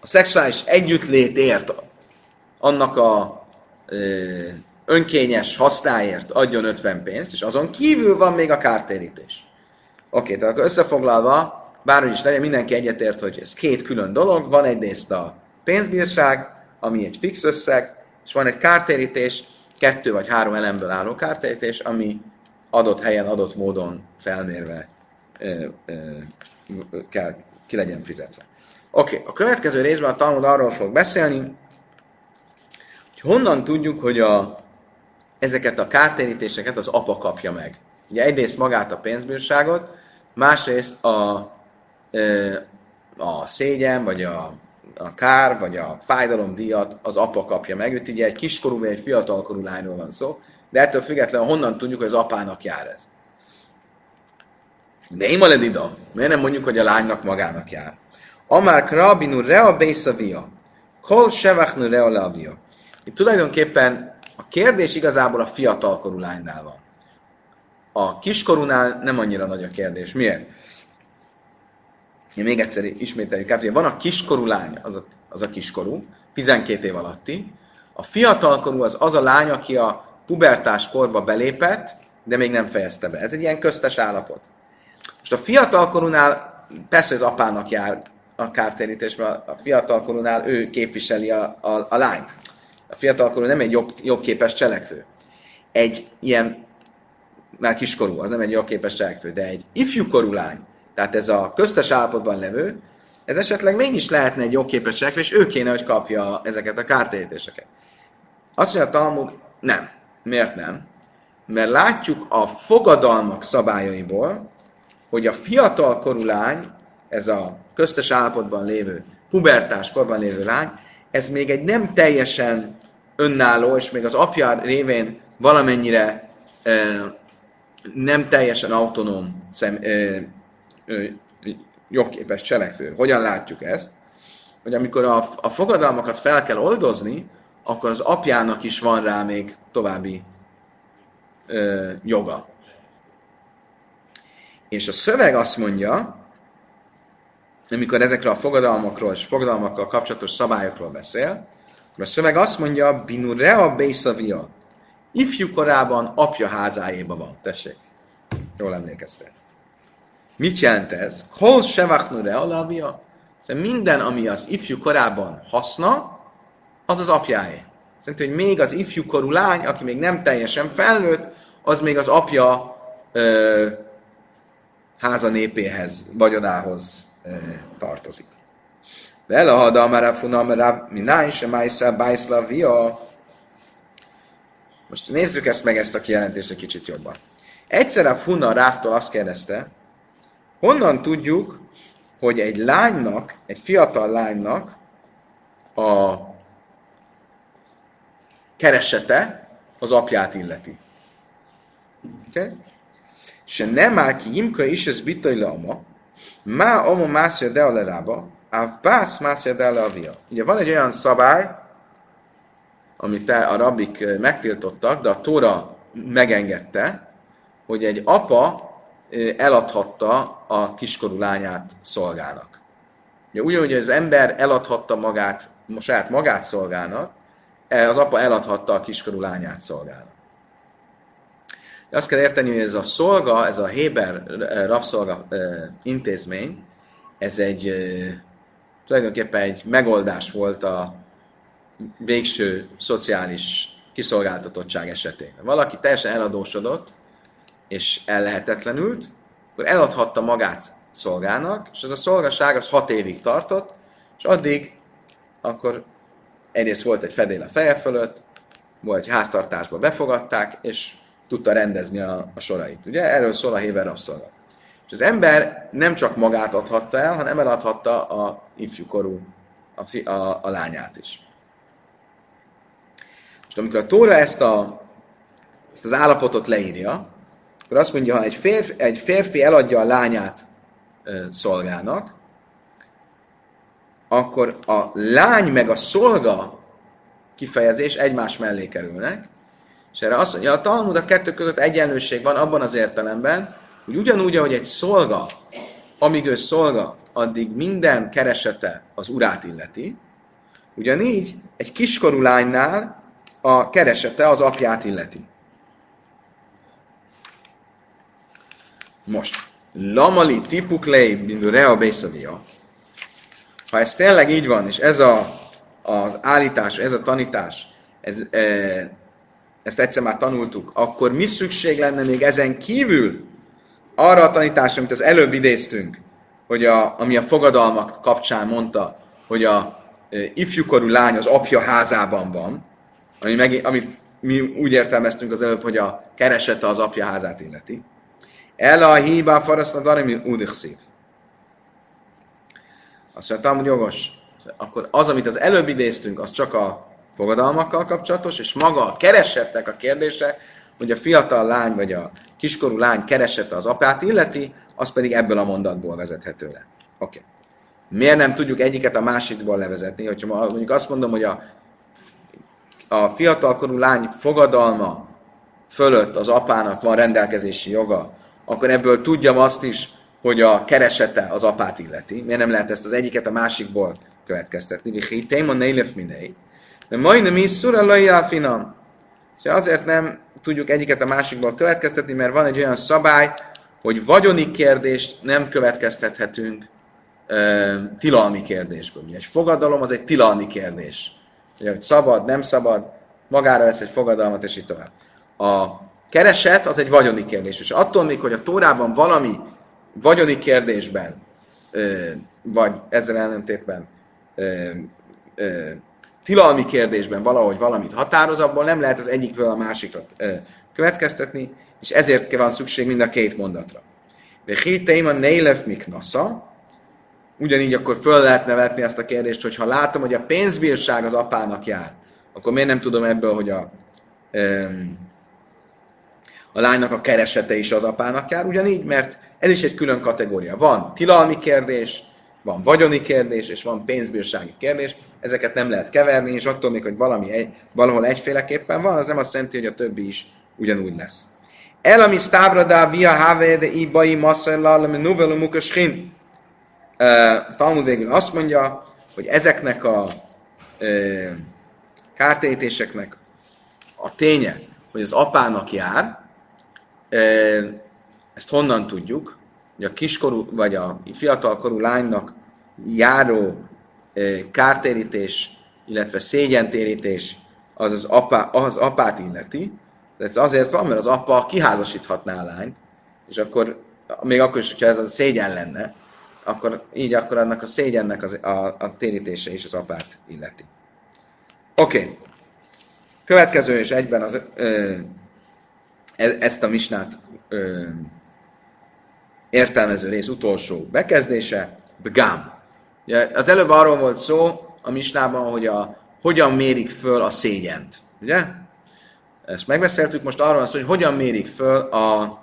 a szexuális együttlétért, annak a e, önkényes hasznáért adjon 50 pénzt, és azon kívül van még a kártérítés. Oké, tehát akkor összefoglalva, bárhogy is legyen, mindenki egyetért, hogy ez két külön dolog. Van egyrészt a pénzbírság, ami egy fix összeg, és van egy kártérítés, kettő vagy három elemből álló kártérítés, ami adott helyen, adott módon felmérve ö, ö, kell, ki legyen fizetve. Oké, okay. a következő részben a Talmud arról fog beszélni, hogy honnan tudjuk, hogy a, ezeket a kártérítéseket az apa kapja meg. Ugye egyrészt magát a pénzbírságot, másrészt a, a szégyen, vagy a a kár vagy a fájdalomdíjat az apa kapja meg. Itt ugye egy kiskorú vagy egy fiatalkorú lányról van szó, de ettől függetlenül honnan tudjuk, hogy az apának jár ez. De én ida, miért nem mondjuk, hogy a lánynak magának jár? Amár krabinu rea beisavia, kol sevachnu rea leavia. Itt tulajdonképpen a kérdés igazából a fiatalkorú lánynál van. A kiskorúnál nem annyira nagy a kérdés. Miért? Még egyszer ismételjük át, hogy van a kiskorú lány, az a, az a kiskorú, 12 év alatti, a fiatalkorú az az a lány, aki a pubertás korba belépett, de még nem fejezte be. Ez egy ilyen köztes állapot. Most a fiatalkorúnál persze az apának jár a kártérítés, mert a fiatalkorúnál ő képviseli a, a, a lányt. A fiatalkorú nem egy jog, jogképes cselekvő. Egy ilyen, már kiskorú, az nem egy jogképes cselekvő, de egy ifjúkorú lány, tehát ez a köztes állapotban levő, ez esetleg mégis lehetne egy jogképes cselekvés, ő kéne, hogy kapja ezeket a kártérítéseket. Azt mondja a Talmud, nem. Miért nem? Mert látjuk a fogadalmak szabályaiból, hogy a fiatal korú lány, ez a köztes állapotban lévő, pubertás korban lévő lány, ez még egy nem teljesen önálló, és még az apja révén valamennyire eh, nem teljesen autonóm szem, eh, jogképes cselekvő. Hogyan látjuk ezt? Hogy amikor a, a fogadalmakat fel kell oldozni, akkor az apjának is van rá még további ö, joga. És a szöveg azt mondja, amikor ezekről a fogadalmakról és fogadalmakkal kapcsolatos szabályokról beszél, akkor a szöveg azt mondja, binu rea beisavia, ifjú korában apja házájéba van. Tessék, jól emlékeztek. Mit jelent ez? Kol sevachnure alavia. Szóval minden, ami az ifjú korában haszna, az az apjáé. Szerintem, hogy még az ifjú korú lány, aki még nem teljesen felnőtt, az még az apja ö, háza népéhez, vagyonához ö, tartozik. Vele hada már a funamera, mináj se májszel bájszlavia. Most nézzük ezt meg, ezt a kijelentést egy kicsit jobban. Egyszer a Funa Ráftól azt kérdezte, honnan tudjuk, hogy egy lánynak, egy fiatal lánynak a keresete az apját illeti. Okay? Se nem már ki imka is ez bitai lama, má mászja de alerába, áv bász mászja de avia. Ugye van egy olyan szabály, amit a rabik megtiltottak, de a Tóra megengedte, hogy egy apa eladhatta a kiskorú lányát szolgának. Ugye ugyanúgy az ember eladhatta magát, saját magát szolgának, az apa eladhatta a kiskorú lányát szolgának. Azt kell érteni, hogy ez a szolga, ez a Héber rabszolga intézmény, ez egy tulajdonképpen egy megoldás volt a végső szociális kiszolgáltatottság esetén. Valaki teljesen eladósodott, és ellehetetlenült, akkor eladhatta magát szolgának, és ez a szolgaság az hat évig tartott, és addig akkor egyrészt volt egy fedél a feje fölött, volt háztartásba befogadták, és tudta rendezni a, a sorait. Ugye erről szól a Héber rabszolga. És az ember nem csak magát adhatta el, hanem eladhatta a ifjúkorú, a, fi, a, a lányát is. Most amikor a Tóra ezt, a, ezt az állapotot leírja, akkor azt mondja, ha egy férfi, egy férfi eladja a lányát ö, szolgának, akkor a lány meg a szolga kifejezés egymás mellé kerülnek, és erre azt mondja, a Talmud a kettő között egyenlőség van abban az értelemben, hogy ugyanúgy, ahogy egy szolga, amíg ő szolga, addig minden keresete az urát illeti, ugyanígy egy kiskorú lánynál a keresete az apját illeti. Most, lamali tipuklei bindu rea bészavia. Ha ez tényleg így van, és ez a, az állítás, ez a tanítás, ez, e, ezt egyszer már tanultuk, akkor mi szükség lenne még ezen kívül arra a tanításra, amit az előbb idéztünk, hogy a, ami a fogadalmak kapcsán mondta, hogy a e, ifjúkorú lány az apja házában van, ami meg, amit mi úgy értelmeztünk az előbb, hogy a keresete az apja házát illeti. El a híba faraszna darimi údikszív. Azt mondtam, hogy jogos. Akkor az, amit az előbb idéztünk, az csak a fogadalmakkal kapcsolatos, és maga a keresetnek a kérdése, hogy a fiatal lány vagy a kiskorú lány keresete az apát illeti, az pedig ebből a mondatból vezethető le. Oké. Okay. Miért nem tudjuk egyiket a másikból levezetni? Hogyha mondjuk azt mondom, hogy a, a fiatalkorú lány fogadalma fölött az apának van rendelkezési joga, akkor ebből tudjam azt is, hogy a keresete az apát illeti. Miért nem lehet ezt az egyiket a másikból következtetni? Mi téma nélef minei. De majdnem is szura finom. Szóval azért nem tudjuk egyiket a másikból következtetni, mert van egy olyan szabály, hogy vagyoni kérdést nem következtethetünk ö, tilalmi kérdésből. Ugye egy fogadalom az egy tilalmi kérdés. Ugye, hogy szabad, nem szabad, magára vesz egy fogadalmat, és így tovább. A kereset az egy vagyoni kérdés, és attól még, hogy a Tórában valami vagyoni kérdésben, vagy ezzel ellentétben tilalmi kérdésben valahogy valamit határoz, abból nem lehet az egyikről a másikra következtetni, és ezért van szükség mind a két mondatra. De héteim a neilef miknasza, ugyanígy akkor föl lehet nevetni azt a kérdést, hogy ha látom, hogy a pénzbírság az apának jár, akkor miért nem tudom ebből, hogy a, a lánynak a keresete is az apának jár, ugyanígy, mert ez is egy külön kategória. Van tilalmi kérdés, van vagyoni kérdés, és van pénzbírsági kérdés. Ezeket nem lehet keverni, és attól még, hogy valami egy, valahol egyféleképpen van, az nem azt jelenti, hogy a többi is ugyanúgy lesz. El, ami stavradá via have de ibai masszellal, ami nuvelu mukaschin. Talmud végül azt mondja, hogy ezeknek a kártérítéseknek a ténye, hogy az apának jár, ö, ezt honnan tudjuk, hogy a kiskorú, vagy a fiatalkorú lánynak járó kártérítés, illetve szégyentérítés az az, apá, az apát illeti. Ez azért van, mert az apa kiházasíthatná a lányt, és akkor még akkor is, hogyha ez a szégyen lenne, akkor így akkor annak a szégyennek az, a, a térítése is az apát illeti. Oké. Okay. Következő és egyben az, ö, e- ezt a misnát ö, értelmező rész utolsó bekezdése, Bgám. Ugye, az előbb arról volt szó a misnában, hogy a, hogyan mérik föl a szégyent. Ugye? Ezt megbeszéltük, most arról van szó, hogy hogyan mérik föl a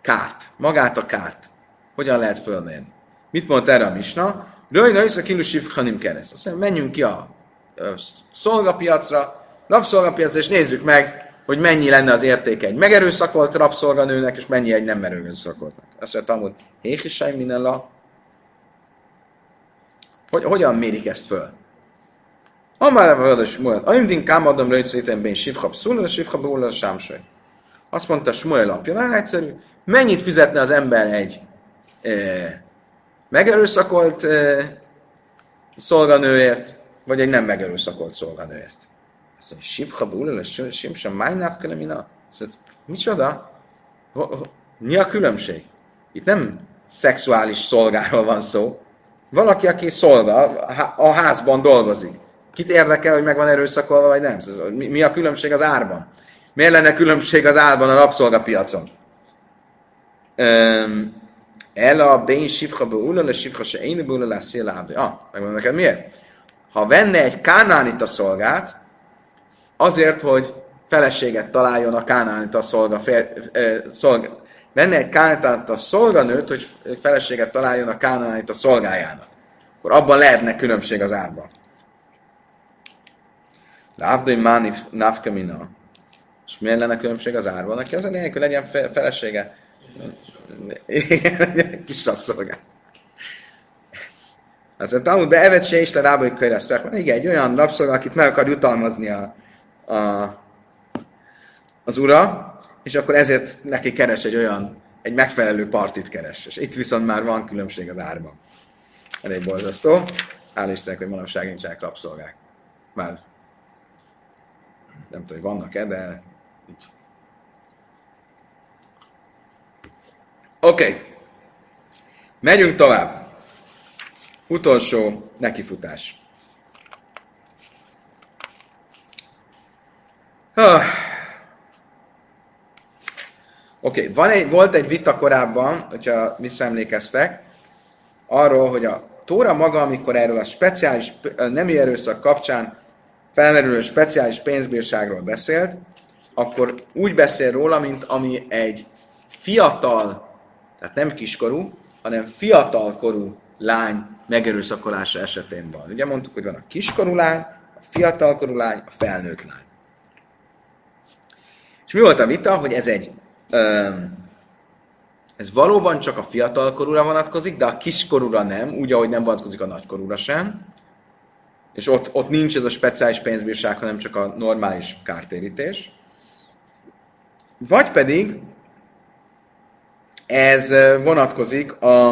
kárt, magát a kárt. Hogyan lehet fölmérni? Mit mondta erre a misna? Röjna a kilu sivchanim kereszt. Azt mondja, menjünk ki a szolgapiacra, rabszolgapiacra, és nézzük meg, hogy mennyi lenne az értéke egy megerőszakolt rabszolganőnek, és mennyi egy nem megerőszakoltnak. Azt mondja, hogy hékisány minden. Hogy, hogyan mérik ezt föl? Amár a Smuel, Aimdin kámadom röjtszéten bén sivchab szulra, sivchab úrra sámsaj. Azt mondta Smuel apja, nagyon egyszerű, mennyit fizetne az ember egy e, megerőszakolt e, szolganőért, vagy egy nem megerőszakolt szolganőért. Azt mondja, sivcha búlele, sim sem májnáv kelemina. Mondja, micsoda? Mi a különbség? Itt nem szexuális szolgáról van szó. Valaki, aki szolga, a házban dolgozik. Kit érdekel, hogy meg van erőszakolva, vagy nem? Mi, a különbség az árban? Miért lenne különbség az árban a rabszolgapiacon? El a bén sifha beula, le sifha se én beula, le szélábbi. Ah, megmondom neked miért? Ha venne egy kánánita szolgát, azért, hogy feleséget találjon a kánánita szolga, fér, eh, szolga venne egy kánánita szolganőt, hogy feleséget találjon a kánánita szolgájának. Akkor abban lehetne különbség az árban. Lávdai máni nafkamina. És miért lenne különbség az árban? Neki az a lényeg, hogy legyen felesége. Igen, kis rabszolgál. Az a Talmud beevet se is rába, hogy köresztek. Igen, egy olyan rabszolga, akit meg akar jutalmazni a, a, az ura, és akkor ezért neki keres egy olyan, egy megfelelő partit keres. És itt viszont már van különbség az árban. Elég borzasztó. Hál' Istennek, hogy manapság nincsenek rabszolgák. Már nem tudom, hogy vannak-e, de. Oké. Okay. Megyünk tovább. Utolsó nekifutás. Ah. Oké, okay. Egy, volt egy vita korábban, hogyha visszaemlékeztek, arról, hogy a Tóra maga, amikor erről a speciális nemi erőszak kapcsán felmerülő speciális pénzbírságról beszélt, akkor úgy beszél róla, mint ami egy fiatal, tehát nem kiskorú, hanem fiatalkorú lány megerőszakolása esetén van. Ugye mondtuk, hogy van a kiskorú lány, a fiatalkorú lány, a felnőtt lány. És mi volt a vita, hogy ez egy ez valóban csak a fiatalkorúra vonatkozik, de a kiskorúra nem, úgy, ahogy nem vonatkozik a nagykorúra sem. És ott, ott nincs ez a speciális pénzbírság, hanem csak a normális kártérítés. Vagy pedig ez vonatkozik a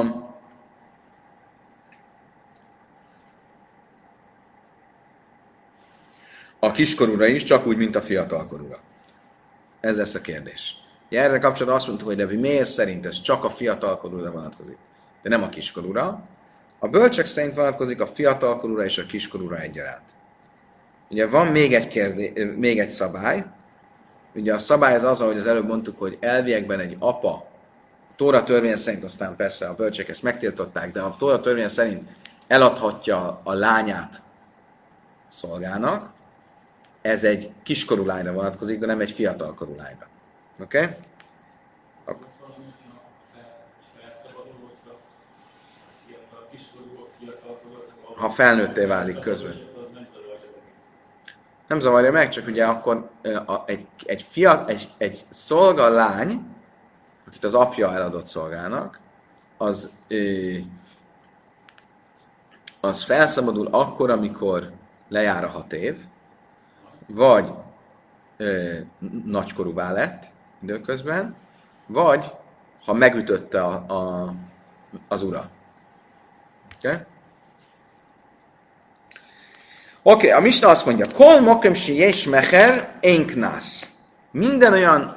a kiskorúra is, csak úgy, mint a fiatalkorúra. Ez lesz a kérdés. Ugye erre kapcsolatban azt mondtuk, hogy Levi miért szerint ez csak a fiatalkorúra vonatkozik, de nem a kiskorúra. A bölcsek szerint vonatkozik a fiatalkorúra és a kiskorúra egyaránt. Ugye van még egy, kérdé, még egy szabály. Ugye a szabály az az, ahogy az előbb mondtuk, hogy elviekben egy apa, a Tóra törvény szerint aztán persze a bölcsek ezt megtiltották, de a Tóra törvény szerint eladhatja a lányát szolgának, ez egy kiskorú lányra vonatkozik, de nem egy fiatalkorú lányra. Oké? Okay? Ha felnőtté válik közben. Nem zavarja meg, csak ugye akkor egy, egy, fiat, egy, egy szolga lány, akit az apja eladott szolgának, az, az felszabadul akkor, amikor lejár a hat év, vagy nagykorúvá lett időközben, vagy ha megütötte a, a, az ura. Oké? Okay? Oké, okay, a Misna azt mondja, Kol mokem si és mecher enknász. Minden olyan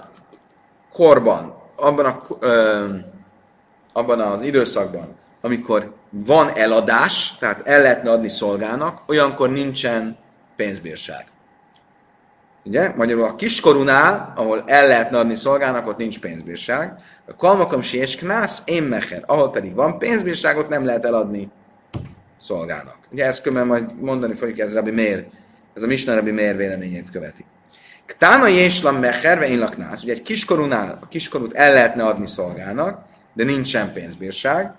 korban, abban, a, ö, abban az időszakban, amikor van eladás, tehát el lehetne adni szolgának, olyankor nincsen pénzbírság. Ugye? Magyarul a kiskorunál, ahol el lehetne adni szolgának, ott nincs pénzbírság. A kalmakom és knász, én mecher, ahol pedig van pénzbírság, ott nem lehet eladni szolgának. Ugye ezt kömmel majd mondani fogjuk, ez Rabbi Mér, ez a Misna Rabbi Mér véleményét követi. Ktána jéslam mecher, én laknász. Ugye egy kiskorúnál a kiskorút el lehetne adni szolgának, de nincsen pénzbírság.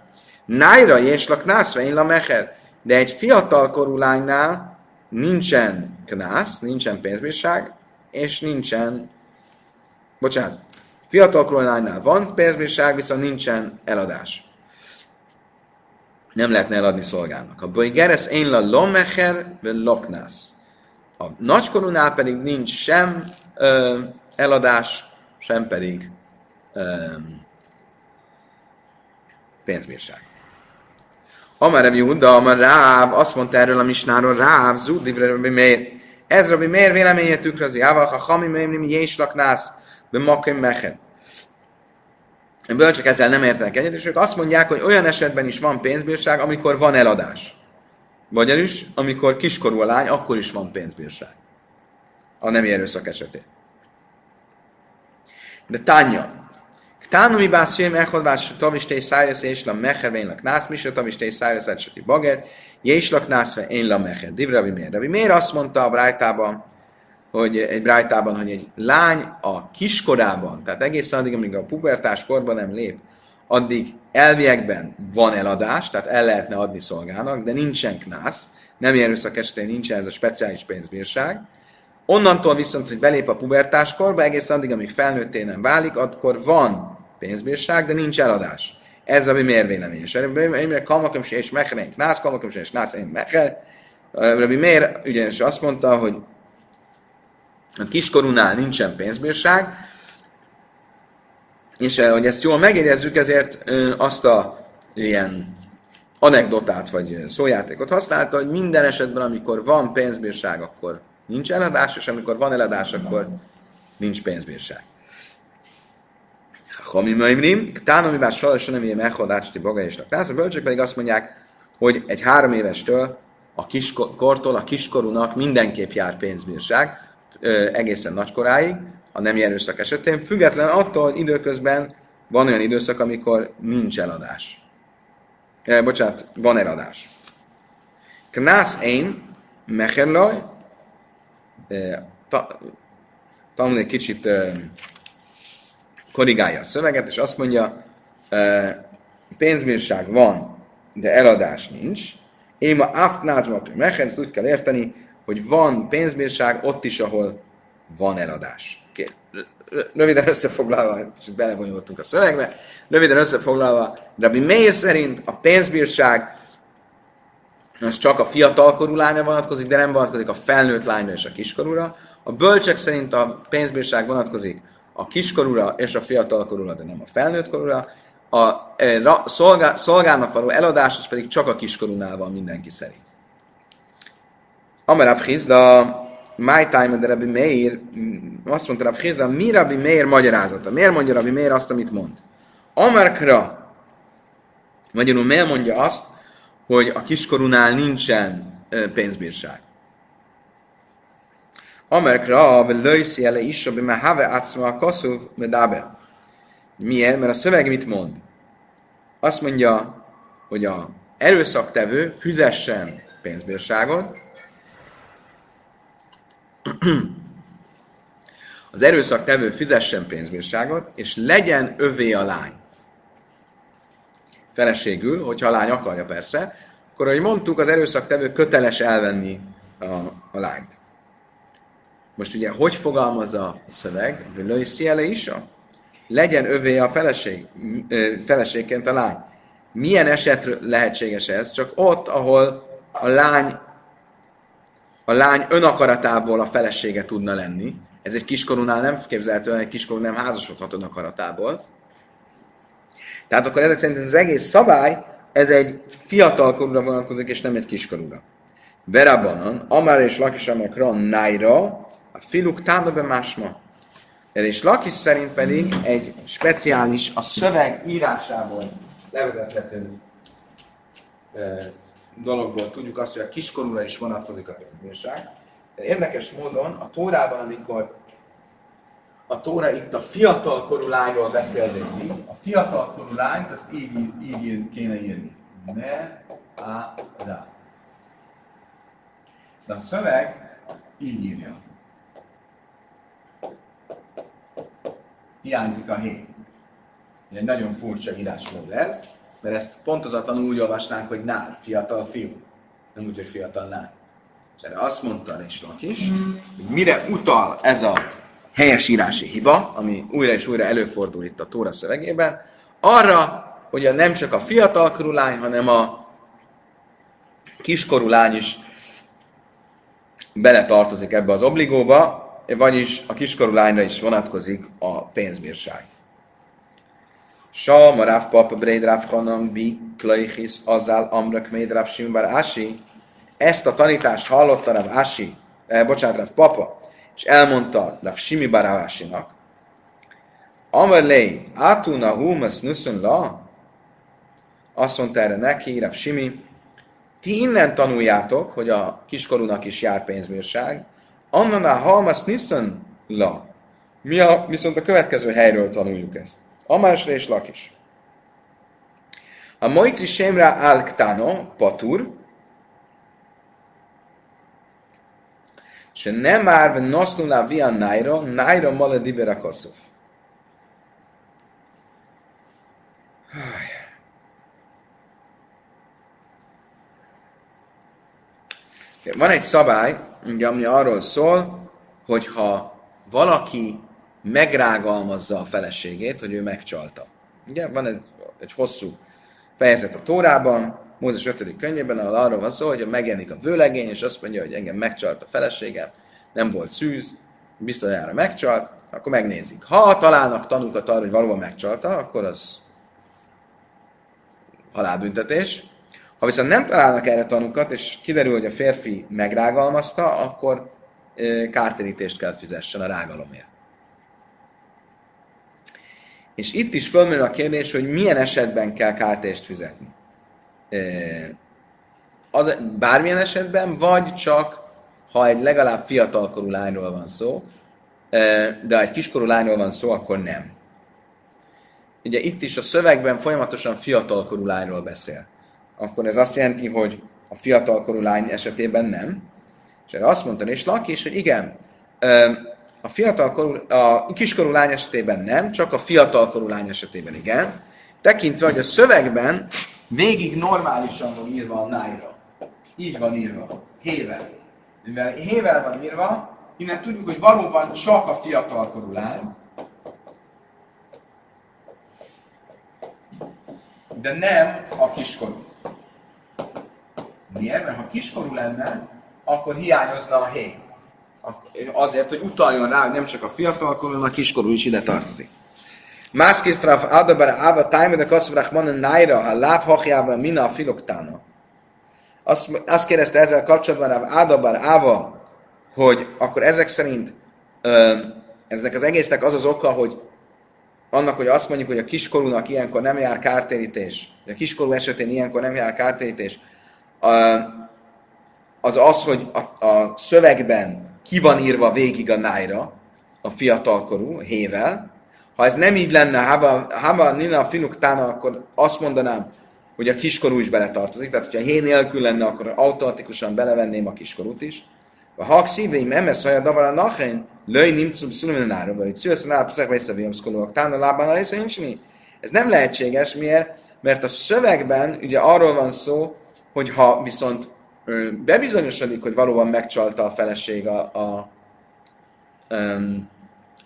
Nájra jéslak nász, én la mecher. De egy fiatal korú lánynál nincsen knász, nincsen pénzbírság, és nincsen, bocsánat, fiatal korú lánynál van pénzbírság, viszont nincsen eladás. Nem lehetne eladni szolgának. A bojgeres én la lomecher, loknász. A nagykorúnál pedig nincs sem ö, eladás, sem pedig ö, pénzbírság. Amar Huda, Amar Ráv, azt mondta erről a misnáról, Ráv, Zudivre Rabbi Meir. Ez Rabbi Meir véleménye tükrözi, Ával, ha Hami Meimnim Jés laknász, be Makim Mechen. Bölcsek ezzel nem értenek egyet, és ők azt mondják, hogy olyan esetben is van pénzbírság, amikor van eladás. Vagyis, amikor kiskorú a lány, akkor is van pénzbírság. A nem erőszak esetén. De Tánya, Tánu mi bász jöjjön echod vás tavisté szájesz és la mecher én lak nász, misra tavisté szájesz ecseti bager, és lak nász én la mecher. Divra Rabbi Mér. Rabbi Mér azt mondta a brájtában, hogy egy brájtában, hogy egy lány a kiskorában, tehát egészen addig, amíg a pubertás korban nem lép, addig elviekben van eladás, tehát el lehetne adni szolgának, de nincsen knász, nem erőszak esetén nincsen ez a speciális pénzbírság. Onnantól viszont, hogy belép a pubertáskorba, egészen addig, amíg felnőtté nem válik, akkor van pénzbírság, de nincs eladás. Ez a mi miért véleményes. Rabbi kalmakom és mecher, én knász, kalmakom és knász, én mecher. Rabbi miért ugyanis azt mondta, hogy a kiskorúnál nincsen pénzbírság, és hogy ezt jól megjegyezzük, ezért azt a ilyen anekdotát vagy szójátékot használta, hogy minden esetben, amikor van pénzbírság, akkor nincs eladás, és amikor van eladás, akkor nincs pénzbírság. Hami Maimrim, Tána, mi bár sajnos nem ilyen meghadácsti baga és laktász, a bölcsök pedig azt mondják, hogy egy három évestől a kiskortól, a kiskorúnak mindenképp jár pénzbírság, egészen nagykoráig, a nem erőszak esetén, független attól, hogy időközben van olyan időszak, amikor nincs eladás. E, bocsánat, van eladás. Knász én, mecherlaj, e, ta, tanul egy kicsit korrigálja a szöveget, és azt mondja, pénzbírság van, de eladás nincs. Én ma aftnázma mechen, ezt úgy kell érteni, hogy van pénzbírság ott is, ahol van eladás. Okay. Röviden összefoglalva, és belevonyultunk a szövegbe, röviden összefoglalva, Rabbi Meir szerint a pénzbírság az csak a fiatalkorú lányra vonatkozik, de nem vonatkozik a felnőtt lányra és a kiskorúra. A bölcsek szerint a pénzbírság vonatkozik a kiskorúra és a fiatalkorúra, de nem a felnőtt korúra. A e, szolgá, szolgának való eladás, az pedig csak a kiskorúnál van mindenki szerint. Amarav Hizda, My Time de Rabbi Meir, azt mondta Rav Hizda, mi Rabbi Meir magyarázata? Miért mondja Rabbi Meir azt, amit mond? Amarkra, magyarul miért mondja azt, hogy a kiskorúnál nincsen pénzbírság? Amerkra, vagy lőszi ele is, hogy már have átszma a kaszuv, medábe. Miért? Mert a szöveg mit mond? Azt mondja, hogy a erőszaktevő fizessen pénzbírságot, az erőszaktevő fizessen pénzbírságot, és legyen övé a lány. Feleségül, hogyha a lány akarja persze, akkor, ahogy mondtuk, az erőszaktevő köteles elvenni a, a lányt. Most ugye, hogy fogalmazza a szöveg? Lősziele is a? Legyen övé a feleség, feleségként a lány. Milyen eset lehetséges ez? Csak ott, ahol a lány a lány önakaratából a felesége tudna lenni, Ez egy kiskorúnál nem képzelhető, egy kiskorú nem házasodhat akaratából. Tehát akkor ezek szerint az egész szabály, ez egy fiatalkorúra vonatkozik, és nem egy kiskorúra. Verabanan, Amár és Lakis Amakra, Naira, a filuk támabe másma. És Lakis szerint pedig egy speciális, a szöveg írásából levezethető dologból tudjuk azt, hogy a kiskorúra is vonatkozik a pénzbírság. Érdekes módon a Tórában, amikor a Tóra itt a fiatalkorú lányról beszél végig, a fiatalkorú lányt azt így, így, így kéne írni. Ne a ra. De a szöveg így írja. Hiányzik a hé. Egy nagyon furcsa írásmód ez, mert ezt pontozatlanul úgy olvasnánk, hogy nár, fiatal fiú. Nem úgy, hogy fiatal lány. És erre azt mondta Réslak is, hogy mire utal ez a helyesírási hiba, ami újra és újra előfordul itt a Tóra szövegében, arra, hogy a nem csak a fiatalkorú lány, hanem a kiskorú lány is beletartozik ebbe az obligóba, vagyis a kiskorú lányra is vonatkozik a pénzbírság. Sa, Maráv Papa, Breid Ráv Hanam, Bi, Klaichis, Azál, Amrak, Méd, Ráv Simbar, Ási. Ezt a tanítást hallotta Ráv Ási, eh, bocsánat, Ráv Papa, és elmondta Rav Simi Baravásinak, Amerlei, Atuna Humas Nusun La, azt mondta erre neki, Rav Simi, ti innen tanuljátok, hogy a kiskorúnak is jár pénzbírság, Annaná halmas niszen la. Mi a, viszont a következő helyről tanuljuk ezt. Amásra és lakis. A moici semra alktano patur, se nem már nosznulá via nájra, nájra male dibera kaszuf. Van egy szabály, ugye, ami arról szól, hogy ha valaki megrágalmazza a feleségét, hogy ő megcsalta. Ugye van egy, egy hosszú fejezet a Tórában, Mózes 5. könyvében, ahol arról van szó, hogy megjelenik a vőlegény, és azt mondja, hogy engem megcsalt a feleségem, nem volt szűz, bizonyára megcsalt, akkor megnézik. Ha találnak tanúkat arra, hogy valóban megcsalta, akkor az halálbüntetés. Ha viszont nem találnak erre tanúkat, és kiderül, hogy a férfi megrágalmazta, akkor kártérítést kell fizessen a rágalomért. És itt is fölmerül a kérdés, hogy milyen esetben kell kártést fizetni az, bármilyen esetben, vagy csak ha egy legalább fiatalkorú lányról van szó, de ha egy kiskorú lányról van szó, akkor nem. Ugye itt is a szövegben folyamatosan fiatalkorú lányról beszél. Akkor ez azt jelenti, hogy a fiatalkorú lány esetében nem. És erre azt mondta és Laki is, hogy igen, a fiatalkorú, a kiskorú lány esetében nem, csak a fiatalkorú lány esetében igen. Tekintve, hogy a szövegben végig normálisan van írva a nájra. Így van írva. Hével. Mivel hével van írva, innen tudjuk, hogy valóban csak a fiatalkorú lány, de nem a kiskorú. Miért? Mert ha kiskorú lenne, akkor hiányozna a hé. Azért, hogy utaljon rá, hogy nem csak a fiatalkorú, hanem a kiskorú is ide tartozik. Mászkét fraf adabar ába tájma de kasszum rachmanen nájra, a láv hachjába mina a filoktána. Azt, azt kérdezte ezzel kapcsolatban Rav Adabar Áva, hogy akkor ezek szerint ö, ezek az egésznek az az oka, hogy annak, hogy azt mondjuk, hogy a kiskorúnak ilyenkor nem jár kártérítés, a kiskorú esetén ilyenkor nem jár kártérítés, az az, hogy a, a szövegben ki van írva végig a nájra, a fiatalkorú, hével, ha ez nem így lenne, Hava Nina Finuktána, akkor azt mondanám, hogy a kiskorú is beletartozik. Tehát, hogyha hé nélkül lenne, akkor automatikusan belevenném a kiskorút is. A hak szíveim emes haja davara nachen, löj nimcum szulumenára, vagy szülszenál pszak veszavém szkolóak, tána lábán a. Ez nem lehetséges, miért? Mert a szövegben ugye arról van szó, hogy ha viszont bebizonyosodik, hogy valóban megcsalta a feleség a, a, a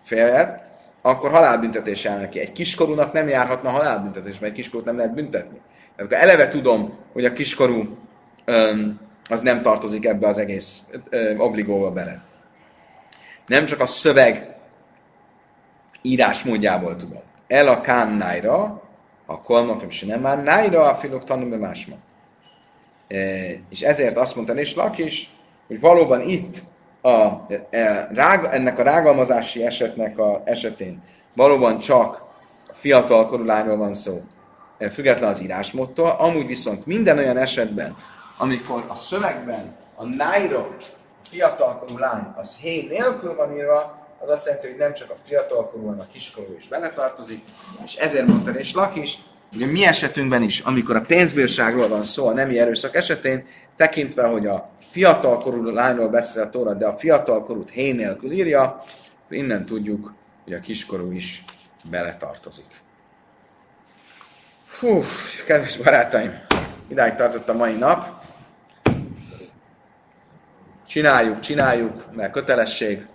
férjet, akkor halálbüntetés jár neki. Egy kiskorúnak nem járhatna halálbüntetés, mert egy kiskorút nem lehet büntetni. Tehát akkor eleve tudom, hogy a kiskorú öm, az nem tartozik ebbe az egész öm, obligóba bele. Nem csak a szöveg írásmódjából tudod. El a kán nájra, a kolmak, és nem már nájra, a filok tanul be másma. E, és ezért azt mondta és is, hogy valóban itt a, e, rága, ennek a rágalmazási esetnek a esetén valóban csak a fiatal lányról van szó, e, független az írásmódtól, amúgy viszont minden olyan esetben, amikor a szövegben a a fiatalkorú lány, az hé nélkül van írva, az azt jelenti, hogy nem csak a fiatalkorú, hanem a kiskorú is beletartozik, és ezért mondta és Lakis, a mi esetünkben is, amikor a pénzbírságról van szó a nemi erőszak esetén, tekintve, hogy a fiatalkorú lányról beszél a Tóra, de a fiatalkorút hé nélkül írja, innen tudjuk, hogy a kiskorú is beletartozik. Hú, kedves barátaim, idáig tartott a mai nap. Csináljuk, csináljuk, mert kötelesség,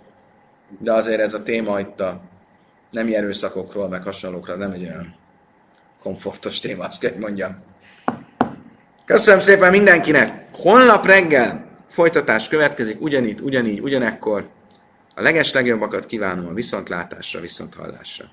de azért ez a téma itt a nem erőszakokról, meg hasonlókról nem egy olyan komfortos téma, azt kell mondjam. Köszönöm szépen mindenkinek! Holnap reggel folytatás következik, ugyanígy, ugyanígy, ugyanekkor. A leges legjobbakat kívánom a viszontlátásra, viszonthallásra.